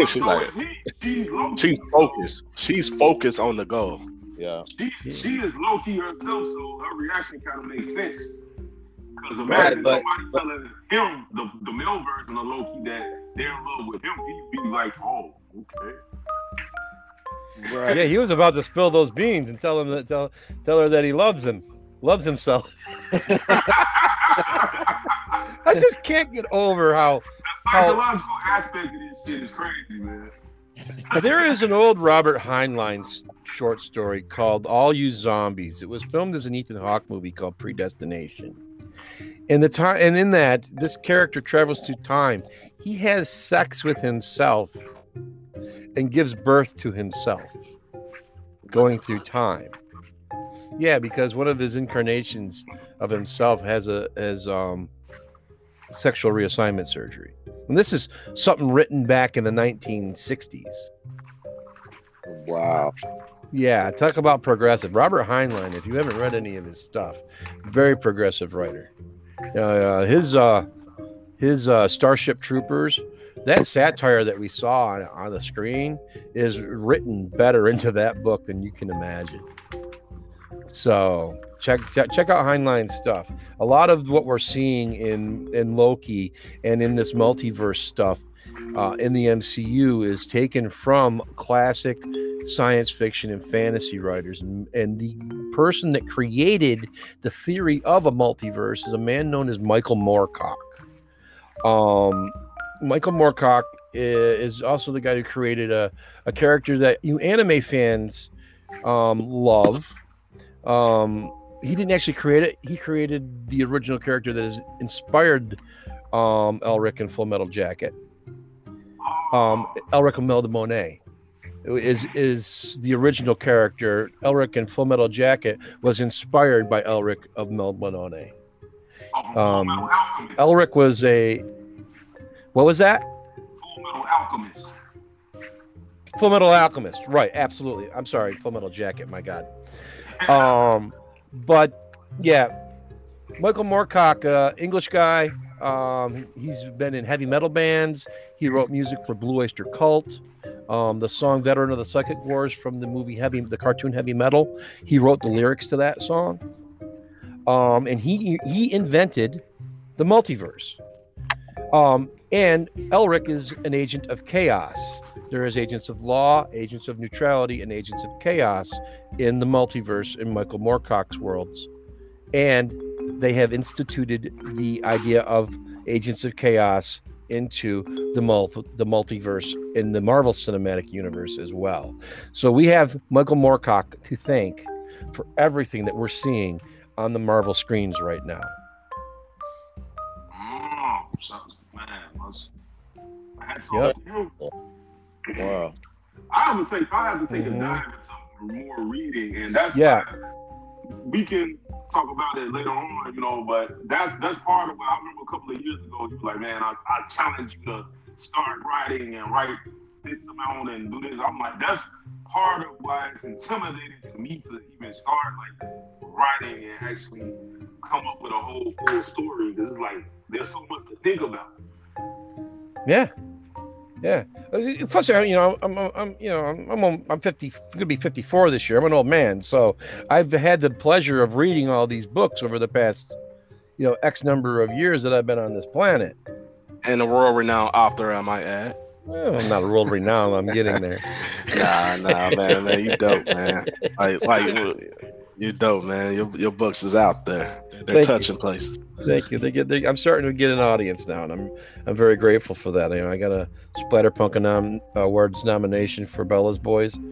she's so like, he. She's she's focused. She's focused on the goal. Yeah. She, she is Loki herself, so her reaction kind of makes sense. Because Right, imagine but- somebody telling him the, the male version of Loki that they're in love with him, he'd be like, "Oh, okay." Right. Yeah, he was about to spill those beans and tell him that tell tell her that he loves him, loves himself. I just can't get over how how Psychological aspect of this shit is crazy, man. there is an old Robert Heinlein s- short story called All You Zombies. It was filmed as an Ethan Hawke movie called Predestination. And the time and in that, this character travels through time. He has sex with himself and gives birth to himself going through time. Yeah, because one of his incarnations of himself has a has um sexual reassignment surgery. And this is something written back in the 1960s. Wow. Yeah, talk about progressive. Robert Heinlein, if you haven't read any of his stuff, very progressive writer. Uh, his uh, his uh, Starship Troopers, that satire that we saw on, on the screen is written better into that book than you can imagine. So check check, check out Heinlein's stuff. A lot of what we're seeing in in Loki and in this multiverse stuff uh, in the MCU is taken from classic science fiction and fantasy writers. And, and the person that created the theory of a multiverse is a man known as Michael Moorcock. Um, Michael Moorcock is also the guy who created a, a character that you anime fans um, love. Um, he didn't actually create it. He created the original character that has inspired um, Elric and Full Metal Jacket. Um, Elric of Melniboné is is the original character. Elric and Full Metal Jacket was inspired by Elric of Melniboné. Um, Elric was a what was that? Full Metal Alchemist. Full Metal Alchemist, right? Absolutely. I'm sorry, Full Metal Jacket. My God. Um, but yeah, Michael Moorcock, uh, English guy. Um, he's been in heavy metal bands. He wrote music for Blue Oyster Cult. Um, the song "Veteran of the Psychic Wars" from the movie Heavy, the cartoon Heavy Metal. He wrote the lyrics to that song. Um, and he he invented the multiverse. Um, and Elric is an agent of chaos. There is agents of law, agents of neutrality, and agents of chaos in the multiverse in Michael Moorcock's worlds. And they have instituted the idea of agents of chaos into the mul- the multiverse in the Marvel Cinematic Universe as well. So we have Michael Moorcock to thank for everything that we're seeing on the Marvel screens right now. Mm, Was, I had so Wow. I have to take I have to take Mhm. a dive into more reading, and that's Yeah. we can talk about it later on, you know. But that's that's part of what I remember a couple of years ago. You were like, man, I, I challenge you to start writing and write this amount and do this. I'm like, that's part of why it's intimidating to me to even start like writing and actually come up with a whole full story. Because it's like there's so much to think about. Yeah, yeah. Uh, Plus, you know, I'm, I'm, you know, I'm, I'm, I'm 50, gonna be 54 this year. I'm an old man, so I've had the pleasure of reading all these books over the past, you know, X number of years that I've been on this planet. And a world renowned author, I might add. Well, I'm not a world renowned. I'm getting there. Nah, nah, man, man, you dope, man. Like, like you- you dope, man. Your your books is out there. They're, Thank you. touching places. Thank you. They get. They, I'm starting to get an audience now, and I'm I'm very grateful for that. You know, I got a Splatterpunk nom, awards nomination for Bella's Boys. Um,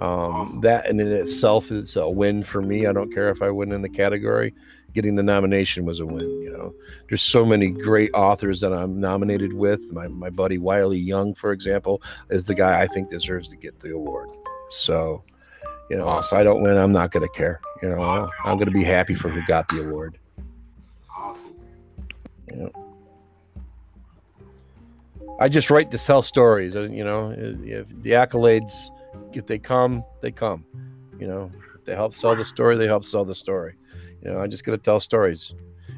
Awesome. That in it itself is a win for me. I don't care if I win in the category. Getting the nomination was a win. You know, there's so many great authors that I'm nominated with. My my buddy Wiley Young, for example, is the guy I think deserves to get the award. So, you know, Awesome. if I don't win, I'm not going to care. You know, I'm going to be happy for who got the award. Awesome. I just write to tell stories. You know, if the accolades, if they come, they come. You know, if they help sell the story, they help sell the story. You know, I'm just going to tell stories.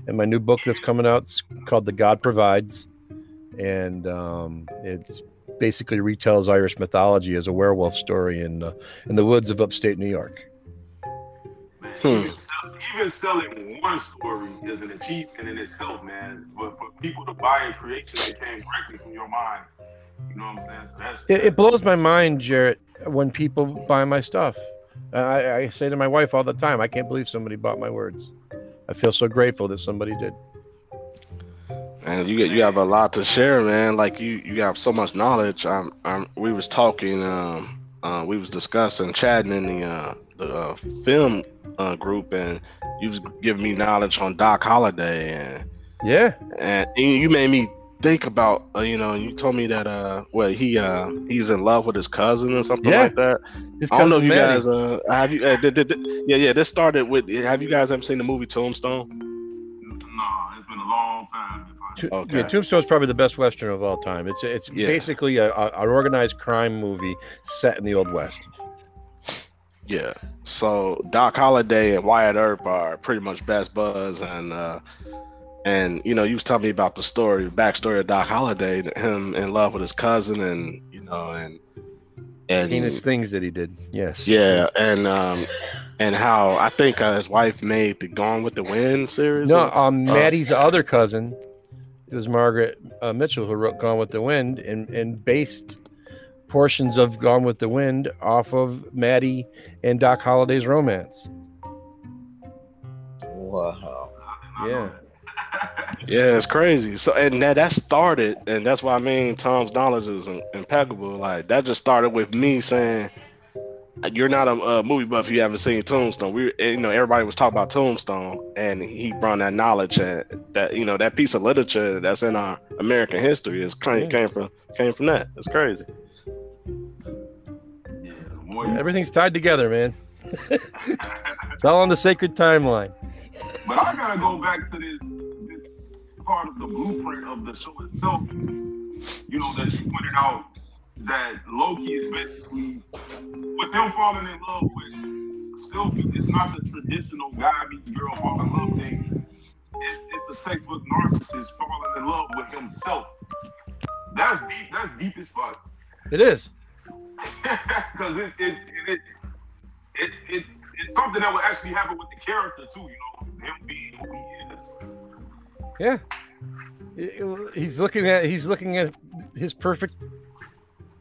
And my new book that's coming out is called The God Provides, and um, it's basically retells Irish mythology as a werewolf story in uh, in the woods of upstate New York. Man, Hmm. even, sell, even selling one story is an achievement in itself, man. But for people to buy a creation that came directly from your mind, you know what I'm saying? So that's It, it blows my mind, Jarrett, when people buy my stuff. I, I say to my wife all the time, I can't believe somebody bought my words. I feel so grateful that somebody did. And you get you have a lot to share, man. Like you you have so much knowledge. Um, um we was talking, um, uh, we was discussing, chatting in the uh, the uh, film uh, group, and you was giving me knowledge on Doc Holliday, and Yeah, and you made me think about, uh, you know, you told me that uh, well, he uh, he's in love with his cousin or something Yeah. like that. I don't know if you Mattie. guys uh, have you uh, did, did, did- yeah yeah this started with have you guys ever seen the movie Tombstone? Okay. Yeah, Tombstone's probably the best western of all time. It's it's Yeah. basically a, a, an organized crime movie set in the old west. Yeah. So Doc Holliday and Wyatt Earp are pretty much best buds, and uh, and you know, you was telling me about the story, the backstory of Doc Holliday, him in love with his cousin, and you know, and and Heinous things that he did. Yes. yeah, and um, and how I think uh, his wife made the Gone with the Wind series. No, or- um, uh, Mattie's other cousin, it was Margaret uh, Mitchell who wrote Gone with the Wind and and based portions of Gone with the Wind off of Mattie and Doc Holliday's romance. Wow. Yeah. Yeah, it's crazy. So and that that started, and that's why I mean Tom's knowledge is impeccable. Like that just started with me saying, "You're not a, uh movie buff. You haven't seen Tombstone." We, you know, everybody was talking about Tombstone, and he brought that knowledge and that you know that piece of literature that's in our American history is came, Yeah. came from came from that. It's crazy. Yeah, the more you- Everything's tied together, man. It's all on the sacred timeline. But I gotta go back to this, this part of the blueprint of the show itself. You know that you pointed out that Loki is basically with him falling in love with Sylvie. It's not the traditional guy meets girl fall in love thing. It's, it's a textbook narcissist falling in love with himself. That's deep. That's deep as fuck. It is. Because it, it, it, it, it, it's something that would actually happen with the character too. You know, him being who he is. Yeah. He's looking at he's looking at his perfect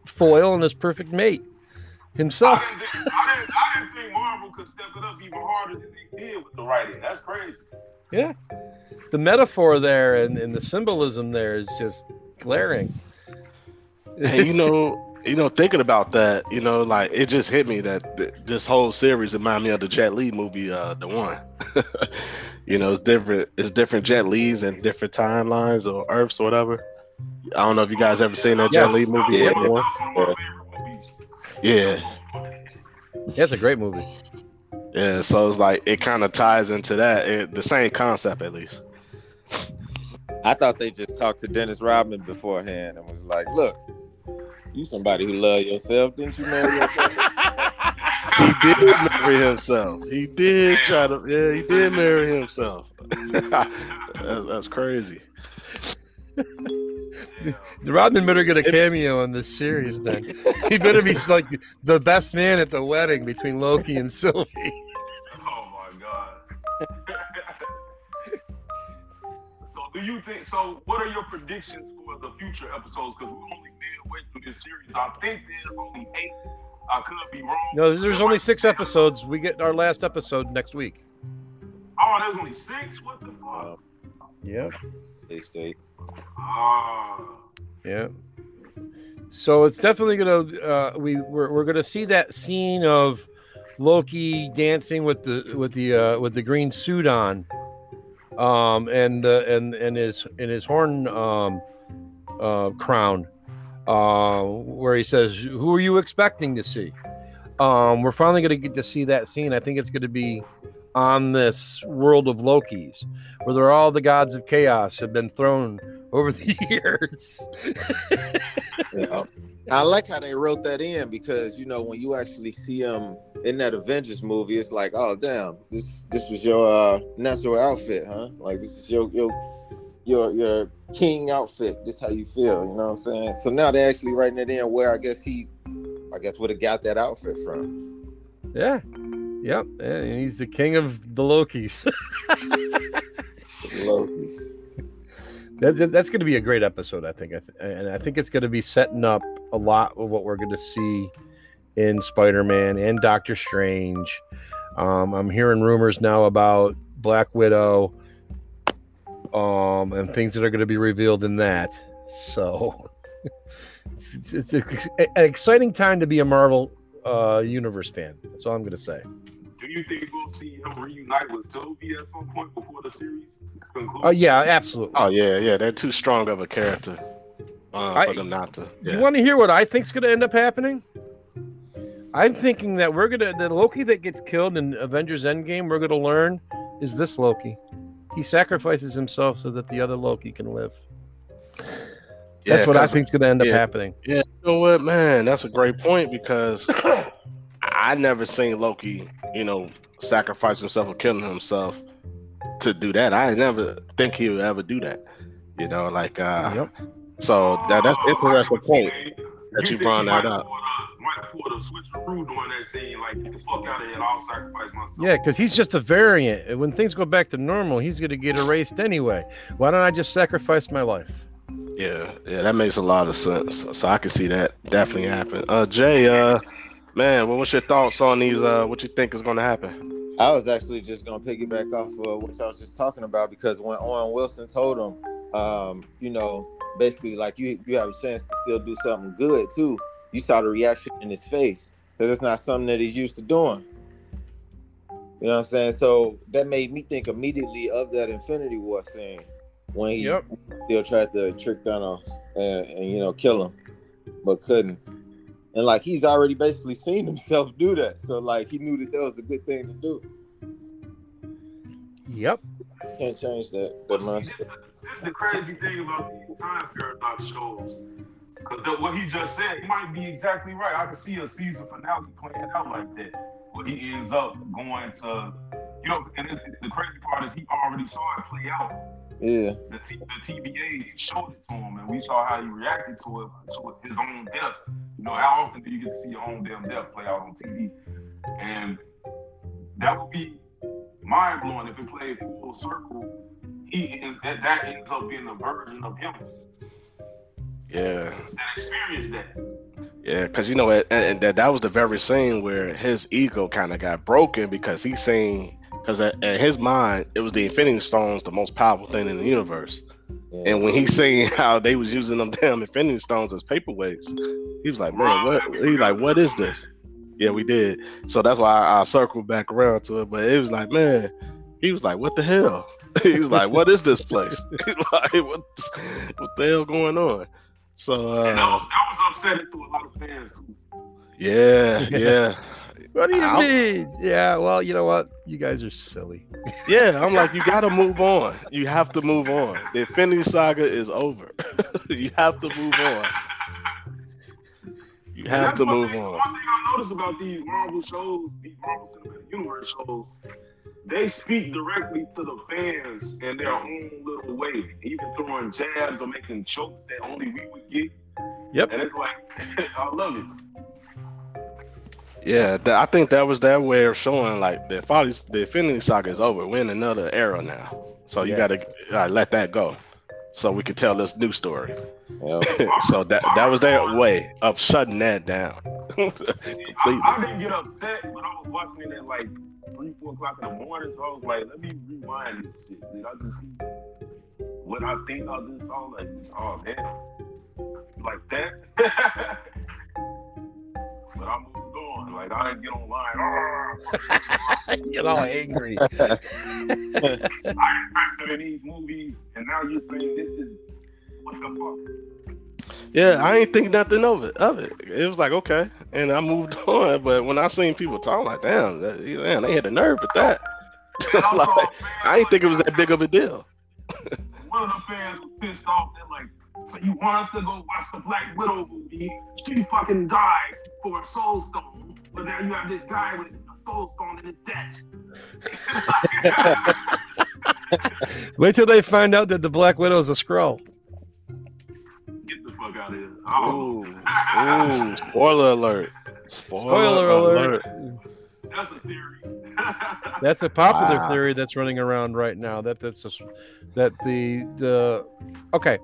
foil and his perfect mate himself. I didn't, think, I, didn't, I didn't think Marvel could step it up even harder than they did with the writing. That's crazy. Yeah. The metaphor there and, and the symbolism there is just glaring. And you know, you know, thinking about that, you know, like it just hit me that th- this whole series reminded me of the Jet Li movie, uh, the one. you know, it's different. It's different Jet Lees and different timelines or Earths or whatever. I don't know if you guys ever seen that Jet Yes. Li movie. Yeah. the. That's one of my favorite movies. Yeah, Yeah, it's a great movie. yeah. So it's like it kind of ties into that, it, the same concept at least. I thought they just talked to Dennis Rodman beforehand and was like, "Look, you somebody who love yourself, didn't you marry yourself?" He did marry himself. He did try to. Yeah, he did marry himself. that's, that's crazy. The Rodman better get a cameo in this series then. He better be like the best man at the wedding between Loki and Sylvie. Oh my god. so do you think so what are your predictions for the future episodes? Because we're only midway through this series. I think there's only eight. I could be wrong. No, there's only six episodes. We get our last episode next week. Oh, there's only six? What the fuck? Yep. They stay. Ah. Yeah. So it's definitely gonna uh, we we're, we're gonna see that scene of Loki dancing with the with the uh, with the green suit on, um, and uh, and and his and his horn um, uh, crown, uh, where he says, "Who are you expecting to see?" Um, we're finally gonna get to see that scene. I think it's gonna be on this world of Loki's, where there all the gods of chaos have been thrown over the years. You know? I like how they wrote that in because you know when you actually see him in that Avengers movie, it's like, oh damn, this this was your uh, natural outfit, huh? Like this is your your your your king outfit. This how you feel, you know what I'm saying? So now they're actually writing it in where I guess he, I guess would have got that outfit from. Yeah. Yep. And he's the king of the Lokis. Loki's. that, that- that's going to be a great episode, I think. I th- and I think it's going to be setting up a lot of what we're going to see in Spider Man and Doctor Strange. Um, I'm hearing rumors now about Black Widow um, and things that are going to be revealed in that. So it's, it's, it's an exciting time to be a Marvel uh, Universe fan. That's all I'm going to say. Do you think we'll see him reunite with Toby at some point before the series concludes? Oh, yeah, absolutely. Oh yeah, yeah. They're too strong of a character uh, I- for them not to. You want to hear what I think's going to end up happening? I'm thinking that we're gonna the Loki that gets killed in Avengers Endgame. We're gonna learn is this Loki. He sacrifices himself so that the other Loki can live. Yeah, That's what I think is gonna end up happening. Yeah, you know what, man? That's a great point because I never seen Loki, you know, sacrifice himself or killing himself to do that. I never think he would ever do that. You know, like uh Yep. so that that's interesting point that you think brought he that might up. pull the- Might pull the switcheroo during that scene, like get the fuck out of here, I'll sacrifice myself. Yeah, because he's just a variant. And When things go back to normal, he's gonna get erased anyway. Why don't I just sacrifice my life? Yeah, yeah, that makes a lot of sense. So I can see that definitely happen. Uh, Jay, uh, man, well, what's your thoughts on these? Uh, what you think is going to happen? I was actually just gonna piggyback off of what I was just talking about because when Owen Wilson told him, um, you know, basically like you you have a chance to still do something good too. You saw the reaction in his face because it's not something that he's used to doing. You know what I'm saying? So that made me think immediately of that Infinity War scene when he Yep. still tried to trick Thanos and, and you know kill him, but couldn't. And like he's already basically seen himself do that, so like he knew that that was the good thing to do. Yep. Can't change that. But That see, must. this, this is the crazy thing about these time paradox shows. Because what he just said, he might be exactly right. I could see a season finale playing out like that, where he ends up going to, you know, and it, the crazy part is he already saw it play out. Yeah, The, T, the TVA showed it to him, and we saw how he reacted to it, to his own death. You know, how often do you get to see your own damn death play out on TV? And that would be mind blowing if it played full circle. He ends, that that ends up being a version of him Yeah, that experienced that. Yeah, because you know, and, and that that was the very scene where his ego kind of got broken because he's saying, because at his mind, it was the Infinity Stones, the most powerful thing in the universe. yeah. And when he's saying how they was using them damn Infinity Stones as paperweights, he was like, man, what? He's like, what is this? Yeah, we did. So that's why I, I circled back around to it. But it was like, man, he was like, what the hell? he was like, what is this place? Like, what, what the hell going on? So And that uh, was, that was upsetting to a lot of fans too. yeah, yeah, What do you Ow. mean? Yeah, well, you know what? You guys are silly. yeah. I'm like, you got to move on. You have to move on. The Infinity Saga is over. you have to move on. You have to move thing, on. One thing I noticed about these Marvel shows, these Marvel Cinematic Universe shows, they speak directly to the fans in their own little way, even throwing jabs or making jokes that only we would get. Yep. And it's like, I love it. Yeah, th- I think that was their way of showing like the Infinity, the Infinity Saga is over. We're in another era now, so you Yeah. gotta uh, let that go, so we could tell this new story. yeah. so that that was their way of shutting that down. I, Completely. I didn't get upset, but I was watching it at like three, four o'clock in the morning, so I was like, let me rewind this shit. Did I just see what I think I just saw? Like, oh damn, like that. but I moved on. Like I didn't get online. "Ah, Get all angry. I invested in these movies, and now you're saying this is what the fuck? Yeah, I ain't think nothing of it. Of it, it was like okay, and I moved on. But when I seen people talking, like damn, that, damn, they had the nerve with that. And I saw like, fans I ain't think it was that big of a deal. one of the fans was pissed off. They're like, so you want us to go watch the Black Widow movie? She fucking died for a soul stone, but now you have this guy with a soul stone in his desk. Wait till they find out that the Black Widow is a scroll. Get the fuck out of here. Oh, Ooh, ooh, spoiler alert. Spoiler, Spoiler alert. that's a theory. That's a popular Wow. theory that's running around right now. That that's just, that the the okay.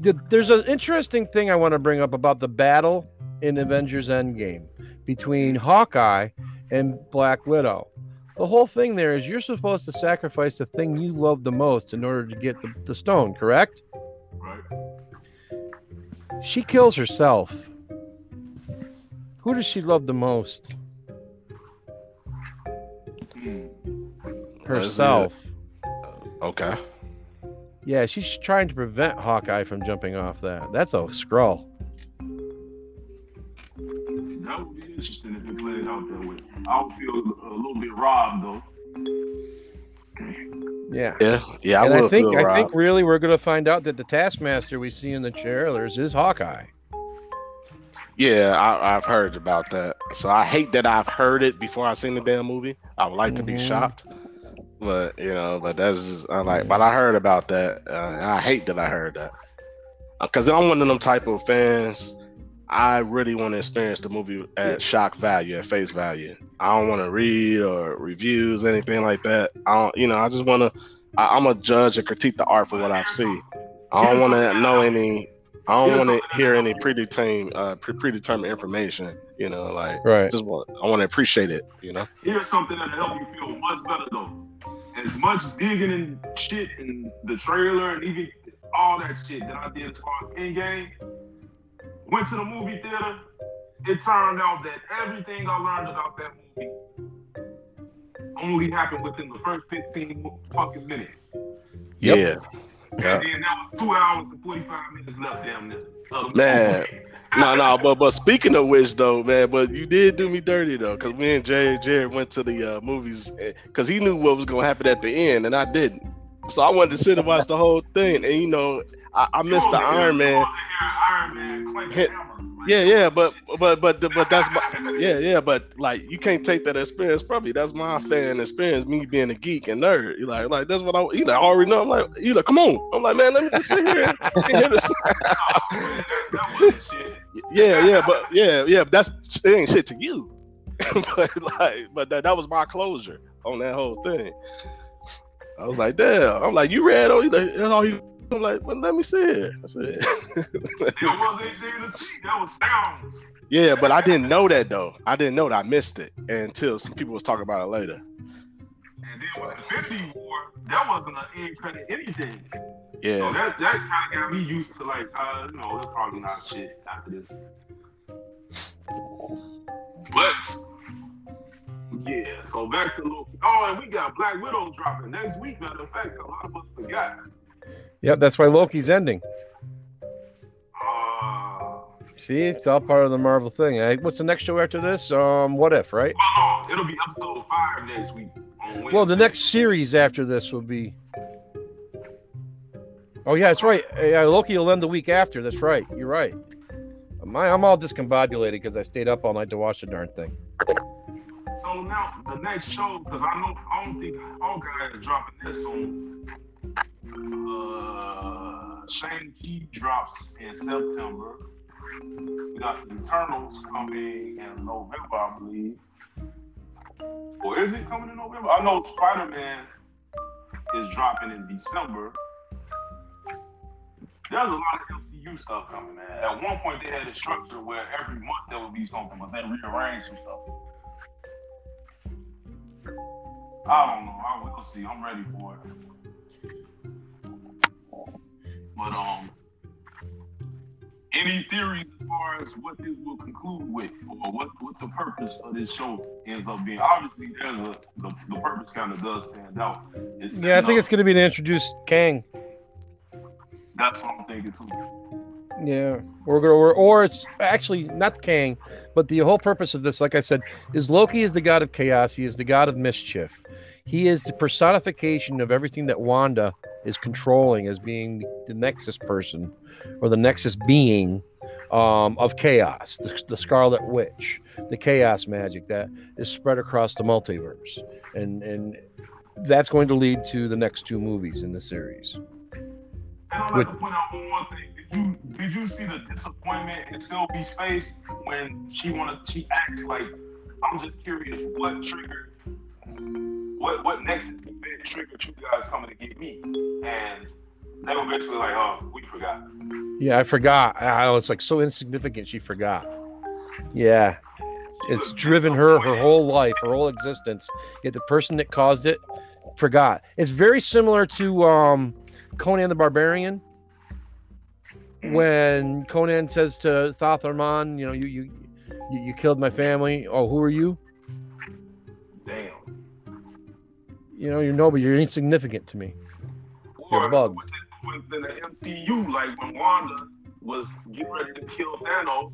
The, there's an interesting thing I want to bring up about the battle in Avengers Endgame between Hawkeye and Black Widow. The whole thing there is you're supposed to sacrifice the thing you love the most in order to get the, the stone, correct? right. She kills herself. Who does she love the most? Hmm. Herself. Okay. Yeah, she's trying to prevent Hawkeye from jumping off that. That's a scroll. That would be interesting if it played out that way. I would feel a little bit robbed though. Yeah. Yeah, yeah. I and I think I think really we're gonna find out that the Taskmaster we see in the trailers is Hawkeye. Yeah, I, I've heard about that. So I hate that I've heard it before I seen the damn movie. I would like to be Mhm. shocked, but you know, but that's just I like. But I heard about that. Uh, and I hate that I heard that because I'm one of them type of fans. I really want to experience the movie at shock value, at face value. I don't want to read or reviews, anything like that. I don't, you know, I just want to. I'm a judge and critique the art for what I see. I don't want to know any. I don't want to hear any predetermined, uh, pre- predetermined information. You know, like Right. just want. I want to appreciate it. You know. Here's something that'll help you feel much better though. As much digging and shit in the trailer and even all that shit that I did as far as in game, went to the movie theater. It turned out that everything I learned about that movie only happened within the first 15 fucking minutes. Yep. Yeah. Yeah. And then that was two hours and 45 minutes left damn near. of Man. no, no, but but speaking of which though, man, but you did do me dirty though, because me and Jared Jared went to the uh, movies because he knew what was gonna happen at the end, and I didn't. So I wanted to sit and watch the whole thing, and you know, I, I missed the Iron Man. Iron Man Hit- Yeah, yeah, but but but but that's my yeah, yeah, but like you can't take that experience from me. That's my fan experience, me being a geek and nerd. You like, like that's what I you like, I already know. I'm like, you like, come on. I'm like, man, let me just sit here and hear this. that wasn't shit. yeah, yeah, but yeah, yeah, that's it ain't shit to you. but like, but that, that was my closure on that whole thing. I was like, damn. I'm like, you read all you that's all you. I'm like, well, let me see it. I said, There wasn't to see. That was sounds. yeah, but I didn't know that though. I didn't know that I missed it until some people was talking about it later. And then with Infinity War, that wasn't an end credit anything. So Yeah, that that kind of got me used to like, uh, you know, it's probably not shit after this. But yeah, so back to Loki. Oh, and we got Black Widow dropping next week. Matter of fact, a lot of us forgot. Yep, that's why Loki's ending. Uh, See, it's all part of the Marvel thing. Eh? What's the next show after this? Um, what if, right? well, it'll be episode five next week. Well, the next series after this will be. Oh yeah, that's right. Yeah, Loki will end the week after. That's right. You're right. My, I'm all discombobulated because I stayed up all night to watch the darn thing. So now the next show, because I know I don't think Hawkeye is dropping this soon. Uh, Shang Chi drops in September. We got the Eternals coming in November, I believe. Or is it coming in November? I know Spider Man is dropping in December. There's a lot of MCU stuff coming, man. At one point, they had a structure where every month there would be something, but then rearranged some stuff. I don't know. I will see. I'm ready for it. But um, any theories as far as what this will conclude with, or what what the purpose of this show ends up being? Obviously, there's a the, the purpose kind of does stand out. Yeah, I think up- it's going to be to introduce Kang. That's what I'm thinking too. Yeah, we're gonna, or, or it's actually not Kang, but the whole purpose of this, like I said, is Loki is the god of chaos. He is the god of mischief. He is the personification of everything that Wanda is controlling as being the Nexus person or the Nexus being um, of chaos, the, the Scarlet Witch, the chaos magic that is spread across the multiverse, and and that's going to lead to the next two movies in the series. And I'd With- like to point out one more thing. Did you did you see the disappointment in Sylvie's face when she wanted she acts like I'm just curious what triggered what what event triggered you guys coming to get me? And they were basically like, oh, we forgot. Yeah, I forgot. I was like so insignificant. She forgot. Yeah, it's driven her her whole life, her whole existence. Yet the person that caused it forgot. It's very similar to um, Conan the Barbarian. When Conan says to Thoth-Amon, you know, you you, you killed my family. Oh, who are you? You know, you're nobody. You're insignificant to me. You're bugged. within, within the MCU, like when Wanda was getting ready to kill Thanos,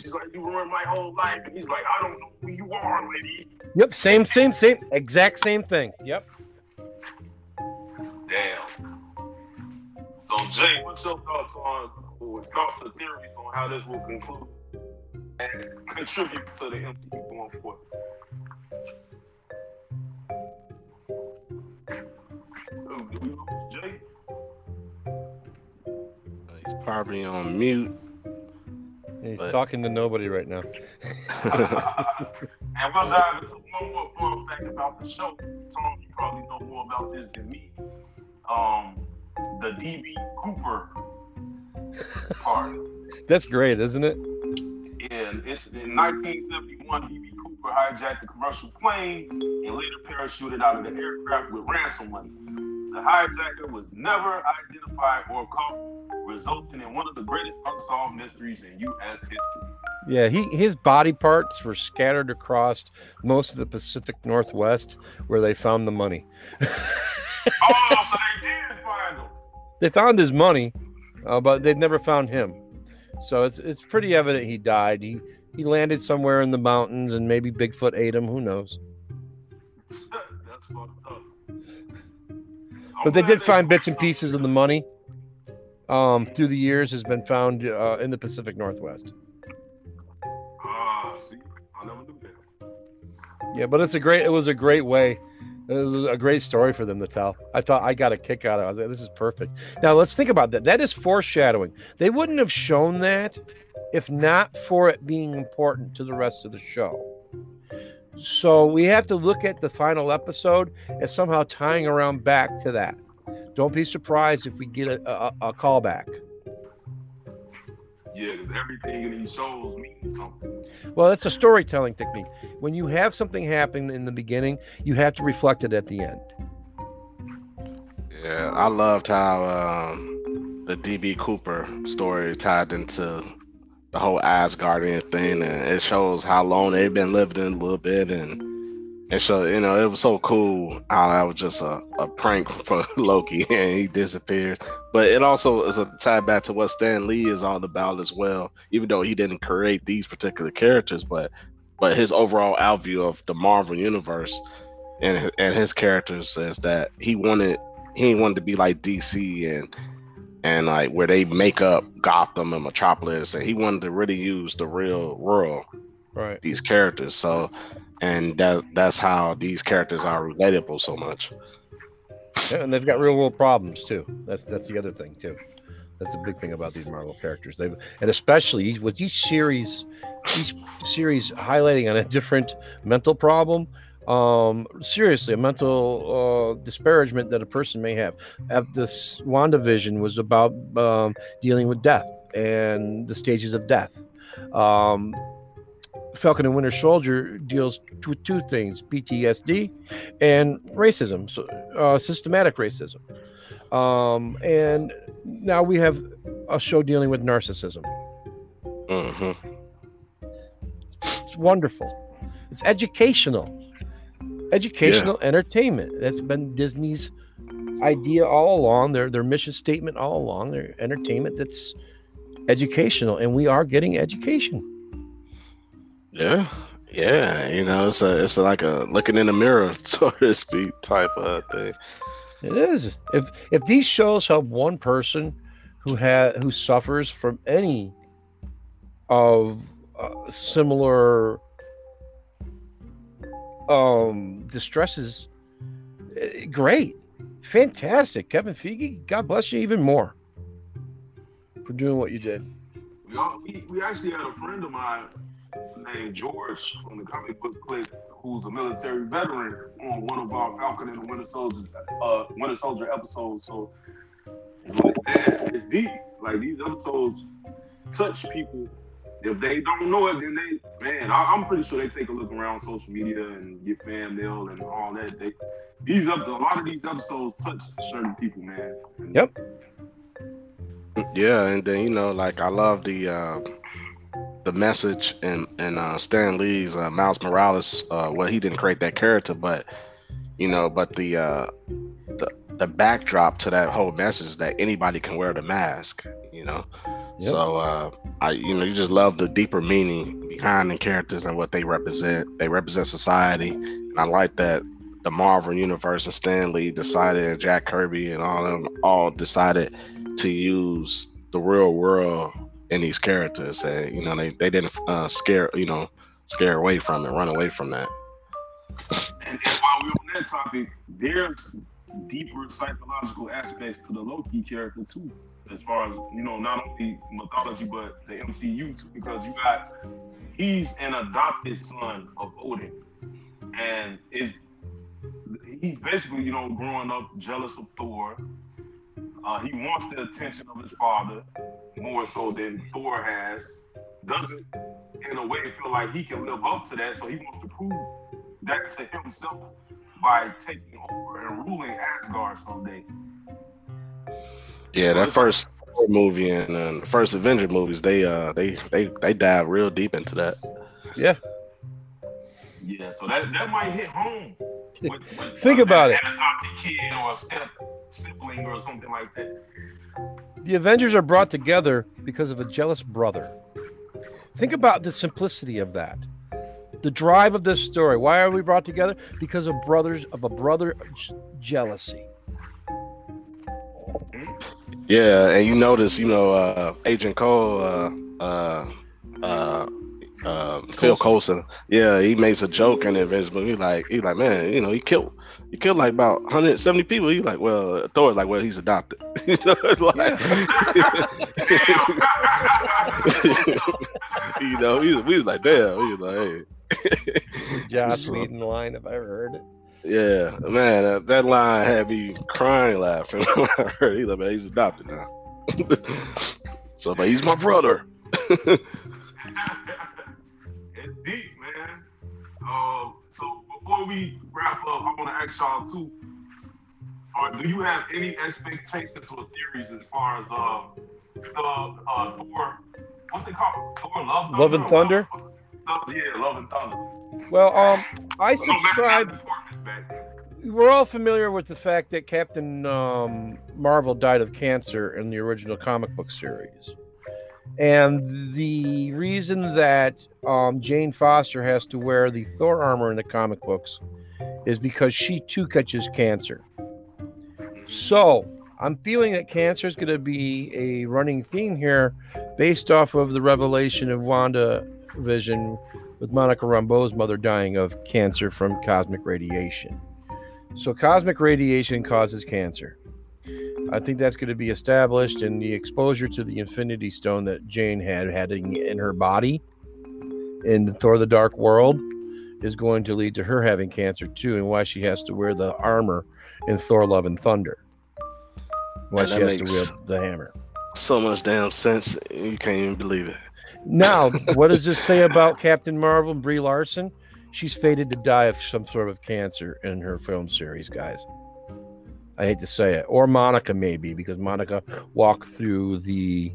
she's like, You ruined my whole life. And he's like, I don't know who you are, lady. Yep, same, same, same, exact same thing. Yep. Damn. So Jay, what's your thoughts on or thoughts or theories on how this will conclude and contribute to the MCU going forward? He's probably on mute. He's But- talking to nobody right now. and we'll dive into one more fun fact about the show. Tom, you probably know more about this than me. Um, the DB Cooper part. That's great, isn't it? And it's in 1971, DB Cooper hijacked a commercial plane and later parachuted out of the aircraft with ransom money. The hijacker was never identified or caught, resulting in one of the greatest unsolved mysteries in U.S. history. Yeah, he his body parts were scattered across most of the Pacific Northwest where they found the money. oh, so they did find him. They found his money, uh, but they've never found him. So it's it's pretty evident he died. He he landed somewhere in the mountains, and maybe Bigfoot ate him. Who knows? That's up. But they did find bits and pieces of the money. Um, through the years, has been found uh, in the Pacific Northwest. Ah, see, I never knew that. Yeah, but it's a great. It was a great way. It was a great story for them to tell. I thought I got a kick out of it. I was like, this is perfect. Now let's think about that. That is foreshadowing. They wouldn't have shown that if not for it being important to the rest of the show. So we have to look at the final episode as somehow tying around back to that. Don't be surprised if we get a, a, a callback. Yeah, because everything in these shows means something. Well, that's a storytelling technique. When you have something happen in the beginning, you have to reflect it at the end. Yeah, I loved how um, the DB Cooper story tied into the whole Asgardian thing, and it shows how long they've been living a little bit, and and so you know it was so cool how that was just a, a prank for Loki, and he disappeared. But it also is a tie back to what Stan Lee is all about as well, even though he didn't create these particular characters, but but his overall outview of the Marvel universe and and his characters is that he wanted he wanted to be like DC and and like where they make up Gotham and Metropolis, and he wanted to really use the real world, right? These characters, so and that that's how these characters are relatable so much. Yeah, and they've got real world problems too. That's that's the other thing too. That's the big thing about these Marvel characters. They've and especially with each series, each series highlighting on a different mental problem um seriously a mental uh disparagement that a person may have. Uh, this wandavision was about um dealing with death and the stages of death. Um falcon and winter soldier deals with two things ptsd and racism so uh systematic racism. Um and now we have a show dealing with narcissism. Mm-hmm. it's wonderful. It's educational educational yeah. entertainment. That's been Disney's idea all along. Their their mission statement all along. Their entertainment that's educational, and we are getting education. Yeah, yeah. You know, it's a it's like a looking in the mirror, so to speak, type of thing. It is. If if these shows help one person who had who suffers from any of uh, similar um distresses eh, great. Fantastic. Kevin feige god bless you even more for doing what you did. We, all, we, we actually had a friend of mine named george from the comic book click who's a military veteran on one of our falcon and the winter soldiers uh winter soldier episodes. So it's like man it's deep. Like these episodes touch people if they don't know it, then they man, I, am pretty sure they take a look around social media and get fan mail and all that. They these up a lot of these episodes touch certain people, man. And, yep. Yeah, and then you know, like I love the uh, the message and and uh, Stan Lee's uh, Miles Morales. Uh, well, he didn't create that character, but you know, but the uh, the the backdrop to that whole message that anybody can wear the mask. You know, Yep. So uh, I, you know, you just love the deeper meaning behind the characters and what they represent. They represent society, and I like that the Marvel universe and Stan Lee decided, and Jack Kirby and all them all decided to use the real world in these characters, and you know, they they didn't uh, scare, you know, scare away from it, run away from that. And, and while we're on that topic, there's deeper psychological aspects to the Loki character too as far as you know, not only mythology but the MCU too, because you got he's an adopted son of Odin, and is he's basically you know growing up jealous of Thor, Uh, he wants the attention of his father more so than Thor has. Doesn't, in a way, feel like he can live up to that. So he wants to prove that to himself by taking over and ruling Asgard someday. Yeah, that first Thor movie and uh, the first Avenger movies, they uh they they they dive real deep into that. Yeah. Yeah, so that, that might hit home. With, with, Think uh, about an it. adopted kid or a step sibling or something like that. The Avengers are brought together because of a jealous brother. Think about the simplicity of that. The drive of this story. Why are we brought together? Because of brothers of a brother j- jealousy. Yeah, and you notice, you know, uh Agent Cole, uh uh uh uh, Phil Coulson, yeah, he makes a joke in the Avengers movie. He's like, he's like, man, you know, he killed, he killed like about 170 people. He's like, well, Thor's like, well, he's adopted. you know, it's like, you know, he was, we was like, damn, he was like, hey, Joss So- Whedon line, if I ever heard it. Yeah, man, uh, that line had me crying laughing. when I heard it. He's like, man, he's adopted now. so, but he's my brother. it's deep, man. Uh, so before we wrap up, I want to ask y'all too. Or do you have any expectations or theories as far as uh the uh Thor? What's it called? Thor Love Thunder. Love and Thunder? Yeah, Love and Thunder. Well, um, I subscribe. We're all familiar with the fact that Captain um, Marvel died of cancer in the original comic book series. And the reason that um, Jane Foster has to wear the Thor armor in the comic books is because she too catches cancer. So I'm feeling that cancer is going to be a running theme here based off of the revelation of Wanda Vision with Monica Rambeau's mother dying of cancer from cosmic radiation. So, cosmic radiation causes cancer. I think that's going to be established, and the exposure to the Infinity Stone that Jane had had in, in her body in Thor: The Dark World is going to lead to her having cancer too, and why she has to wear the armor in Thor: Love and Thunder. Why And she has to wield the hammer. So much damn sense, you can't even believe it. Now, what does this say about Captain Marvel and Brie Larson? She's fated to die of some sort of cancer in her film series, guys. I hate to say it. Or Monica, maybe, because Monica walked through the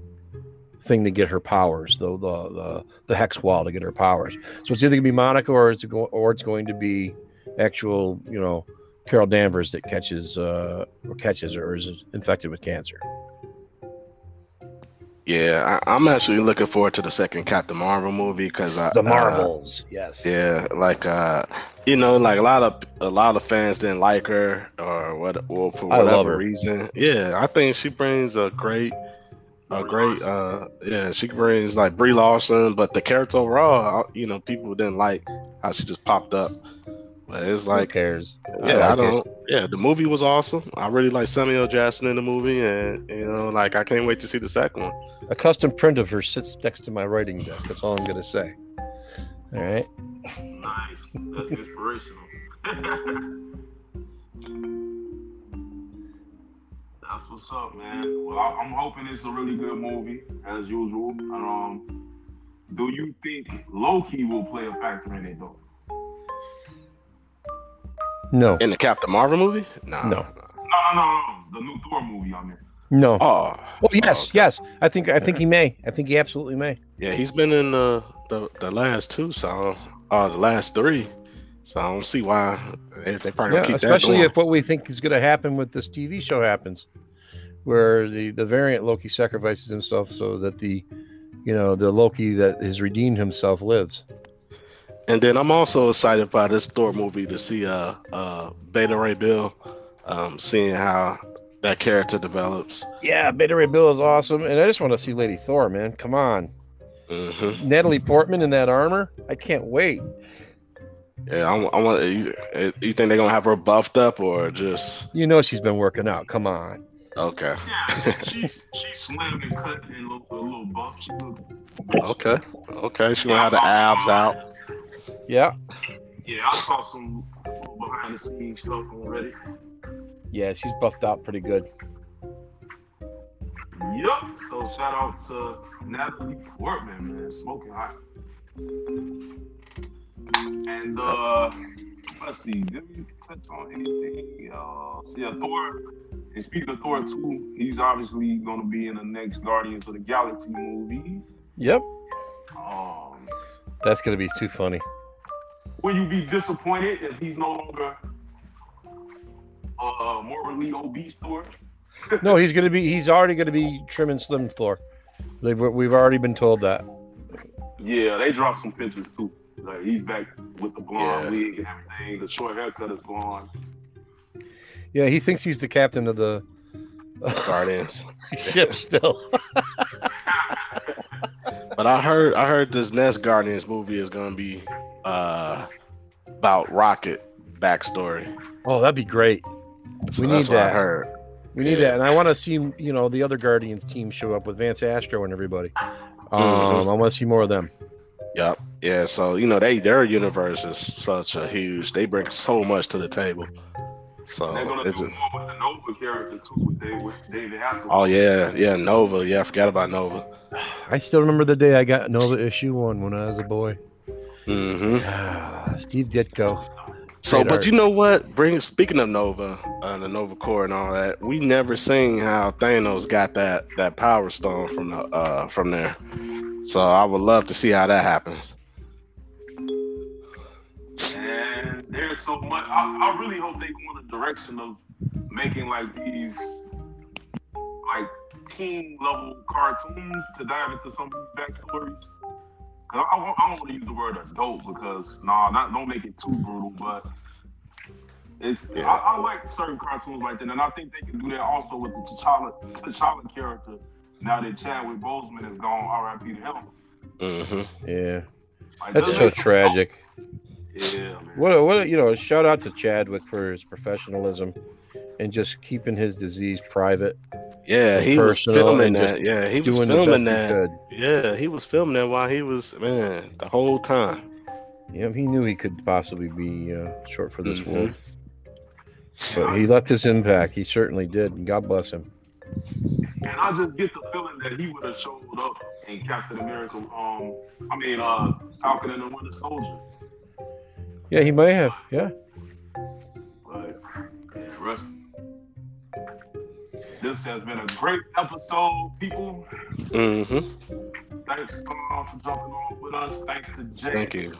thing to get her powers, the the the, the hex wall to get her powers. So it's either gonna be Monica or it's go, or it's going to be actual, you know, Carol Danvers that catches uh or catches or is infected with cancer. Yeah, I, I'm actually looking forward to the second Captain Marvel movie because The uh, Marvels, yes. yeah, like uh, you know, like a lot of a lot of fans didn't like her or what, or for whatever reason. Yeah, I think she brings a great, a great, uh, yeah, she brings like Brie Larson, but the character overall, uh, you know, people didn't like how she just popped up. But it's Who like, cares? yeah, I, like it. don't. Yeah, the movie was awesome. I really like Samuel Jackson in the movie, and you know, like I can't wait to see the second one. A custom print of her sits next to my writing desk. That's all I'm going to say. All right. Nice. That's inspirational. That's what's up, man. Well, I, I'm hoping it's a really good movie, as usual. And, um, do you think Loki will play a factor in it, though? No, In the Captain Marvel movie? Nah. No. No, no, no, no. The new Thor movie, on mean. no. Oh, Oh yes, okay. yes. I think I think he may. I think he absolutely may. yeah, he's been in the the, the last two, so uh, the last three. So I don't see why they, they probably Yeah, gonna keep especially that if what we think is going to happen with this TV show happens, where the the variant Loki sacrifices himself so that the, you know, the Loki that has redeemed himself lives. Going. And then I'm also excited by this Thor movie to see uh uh Beta Ray Bill, um, seeing how that character develops. Yeah, Beta Ray Bill is awesome, and I just want to see Lady Thor, man. Come on, hmm Natalie Portman in that armor. I can't wait. Yeah, I, I want. You, you think they're gonna have her buffed up or just You know she's been working out. Come on. okay? Yeah, she's she's slim and cut and look a little buff. She look, Okay, okay. She gonna have the abs out. Yeah, yeah, I saw some behind the scenes stuff already. yeah, she's buffed out pretty good. Yup. So shout out to Natalie Portman, man, smoking hot. And uh let's see, did we touch on anything? Uh yeah, Thor. And speaking of Thor 2, he's obviously gonna be in the next Guardians of the Galaxy movie. Yep, Um that's gonna be too funny. will you be disappointed if he's no longer uh morbidly obese Thor? No, he's gonna be. He's already gonna be trim and slim Thor. They've, we've already been told that. Yeah, they dropped some pictures too. Like he's back with the blonde Yeah. wig and everything. The short haircut is gone. Yeah, he thinks he's the captain of the Guardians. ship still. But I heard I heard this next Guardians movie is gonna be uh about Rocket backstory. oh, that'd be great. So We need what I that. heard. We need Yeah. that, and I want to see you know the other Guardians team show up with Vance Astro and everybody. Um, Mhm. I want to see more of them. Yep. Yeah. So you know they their universe is such a huge. They bring so much to the table. So And they're gonna it's do just. more with the Nova character too with David, with David Hasselhoff. Oh yeah, yeah. Nova. Yeah, I forgot about Nova. I still remember the day I got Nova issue one when I was a boy. Mm-hmm. Steve Ditko. So, Great but art. you know what? Bring speaking of Nova, uh, the Nova Corps and all that, we never seen how Thanos got that that Power Stone from the, uh from there. So I would love to see how that happens. And there's so much. I, I really hope they go in the direction of making like these like teen level cartoons to dive into some of these backstories. 'Cause I, I, I don't want to use the word adult because nah, not don't make it too brutal, but it's Yeah. I, I like certain cartoons like that, and I think they can do that also with the T'Challa T'Challa character. Now that Chadwick Boseman is gone, R.I.P. to him. hmm Yeah, Like, that's so make some- tragic. Yeah, man. What a, what a, you know? Shout out to Chadwick for his professionalism and just keeping his disease private, Yeah, he was filming that. Yeah, he was doing the best filming that. could. Yeah, he was filming that while he was man the whole time. Yeah, he knew he could possibly be uh, short for this Mhm. world, but he left his impact. He certainly did, and God bless him. And I just get the feeling that he would have showed up in Captain America. Um, I mean, uh, Falcon and the Winter Soldier. Yeah, he may have. Yeah. But yeah. This has been a great episode, people. hmm Thanks uh, for jumping on with us. Thanks to Jay. Thank you.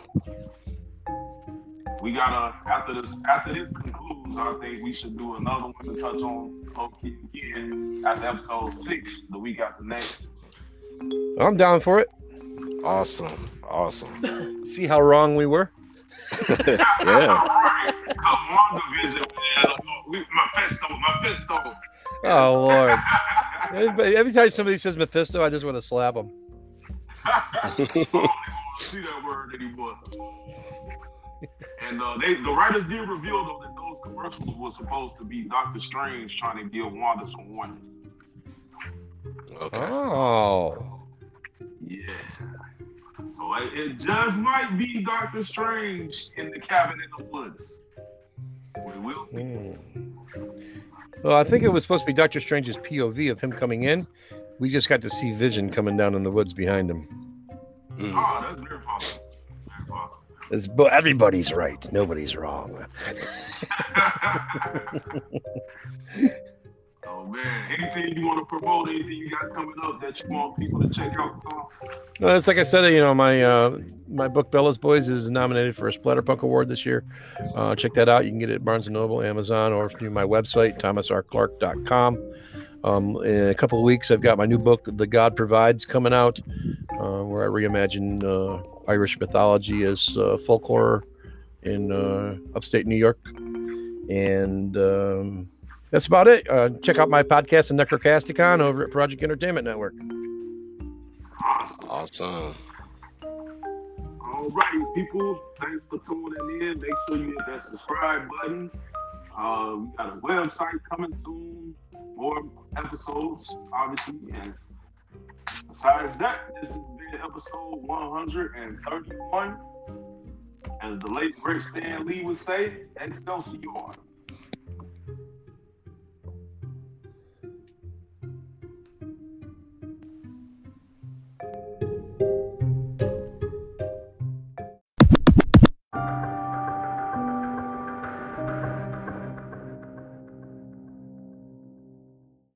We gotta after this after this concludes, I think we should do another one to touch on Loki again after episode six, the week after next. I'm down for it. Awesome, awesome. See how wrong we were. yeah, Right. WandaVision, man. We- Mephisto, Mephisto. Oh Lord! every, every time somebody says Mephisto, I just want to slap them. I don't even wanna see that word anymore. And uh, they, the writers did reveal though that those commercials were supposed to be Doctor Strange trying to give Wanda some warning. okay. Oh, Yeah. So it, it just might be Doctor Strange in the cabin in the woods. We will. see. Hmm. Well, I think it was supposed to be Doctor Strange's POV of him coming in. We just got to see Vision coming down in the woods behind him. Mm. Oh, that's very possible. Very possible. It's, but everybody's right. Nobody's wrong. man, anything you want to promote? Anything you got coming up that you want people to check out? Well, it's like I said, you know, my uh, my book Bella's Boys is nominated for a Splatterpunk Award this year. Uh, check that out. You can get it at Barnes & Noble, Amazon, or through my website, thomasrclark.com. Um, in a couple of weeks, I've got my new book, The God Provides, coming out, uh, where I reimagine uh, Irish mythology as uh, folklore in uh, upstate New York. And um, that's about it. Uh, check out my podcast, The Necrocasticon, over at Project Entertainment Network. Awesome. Awesome. All righty, people. Thanks for tuning in. Make sure you hit that subscribe button. Uh, we got a website coming soon. More episodes, obviously. And besides that, this has been episode 131. As the late great Stan Lee would say, Excelsior.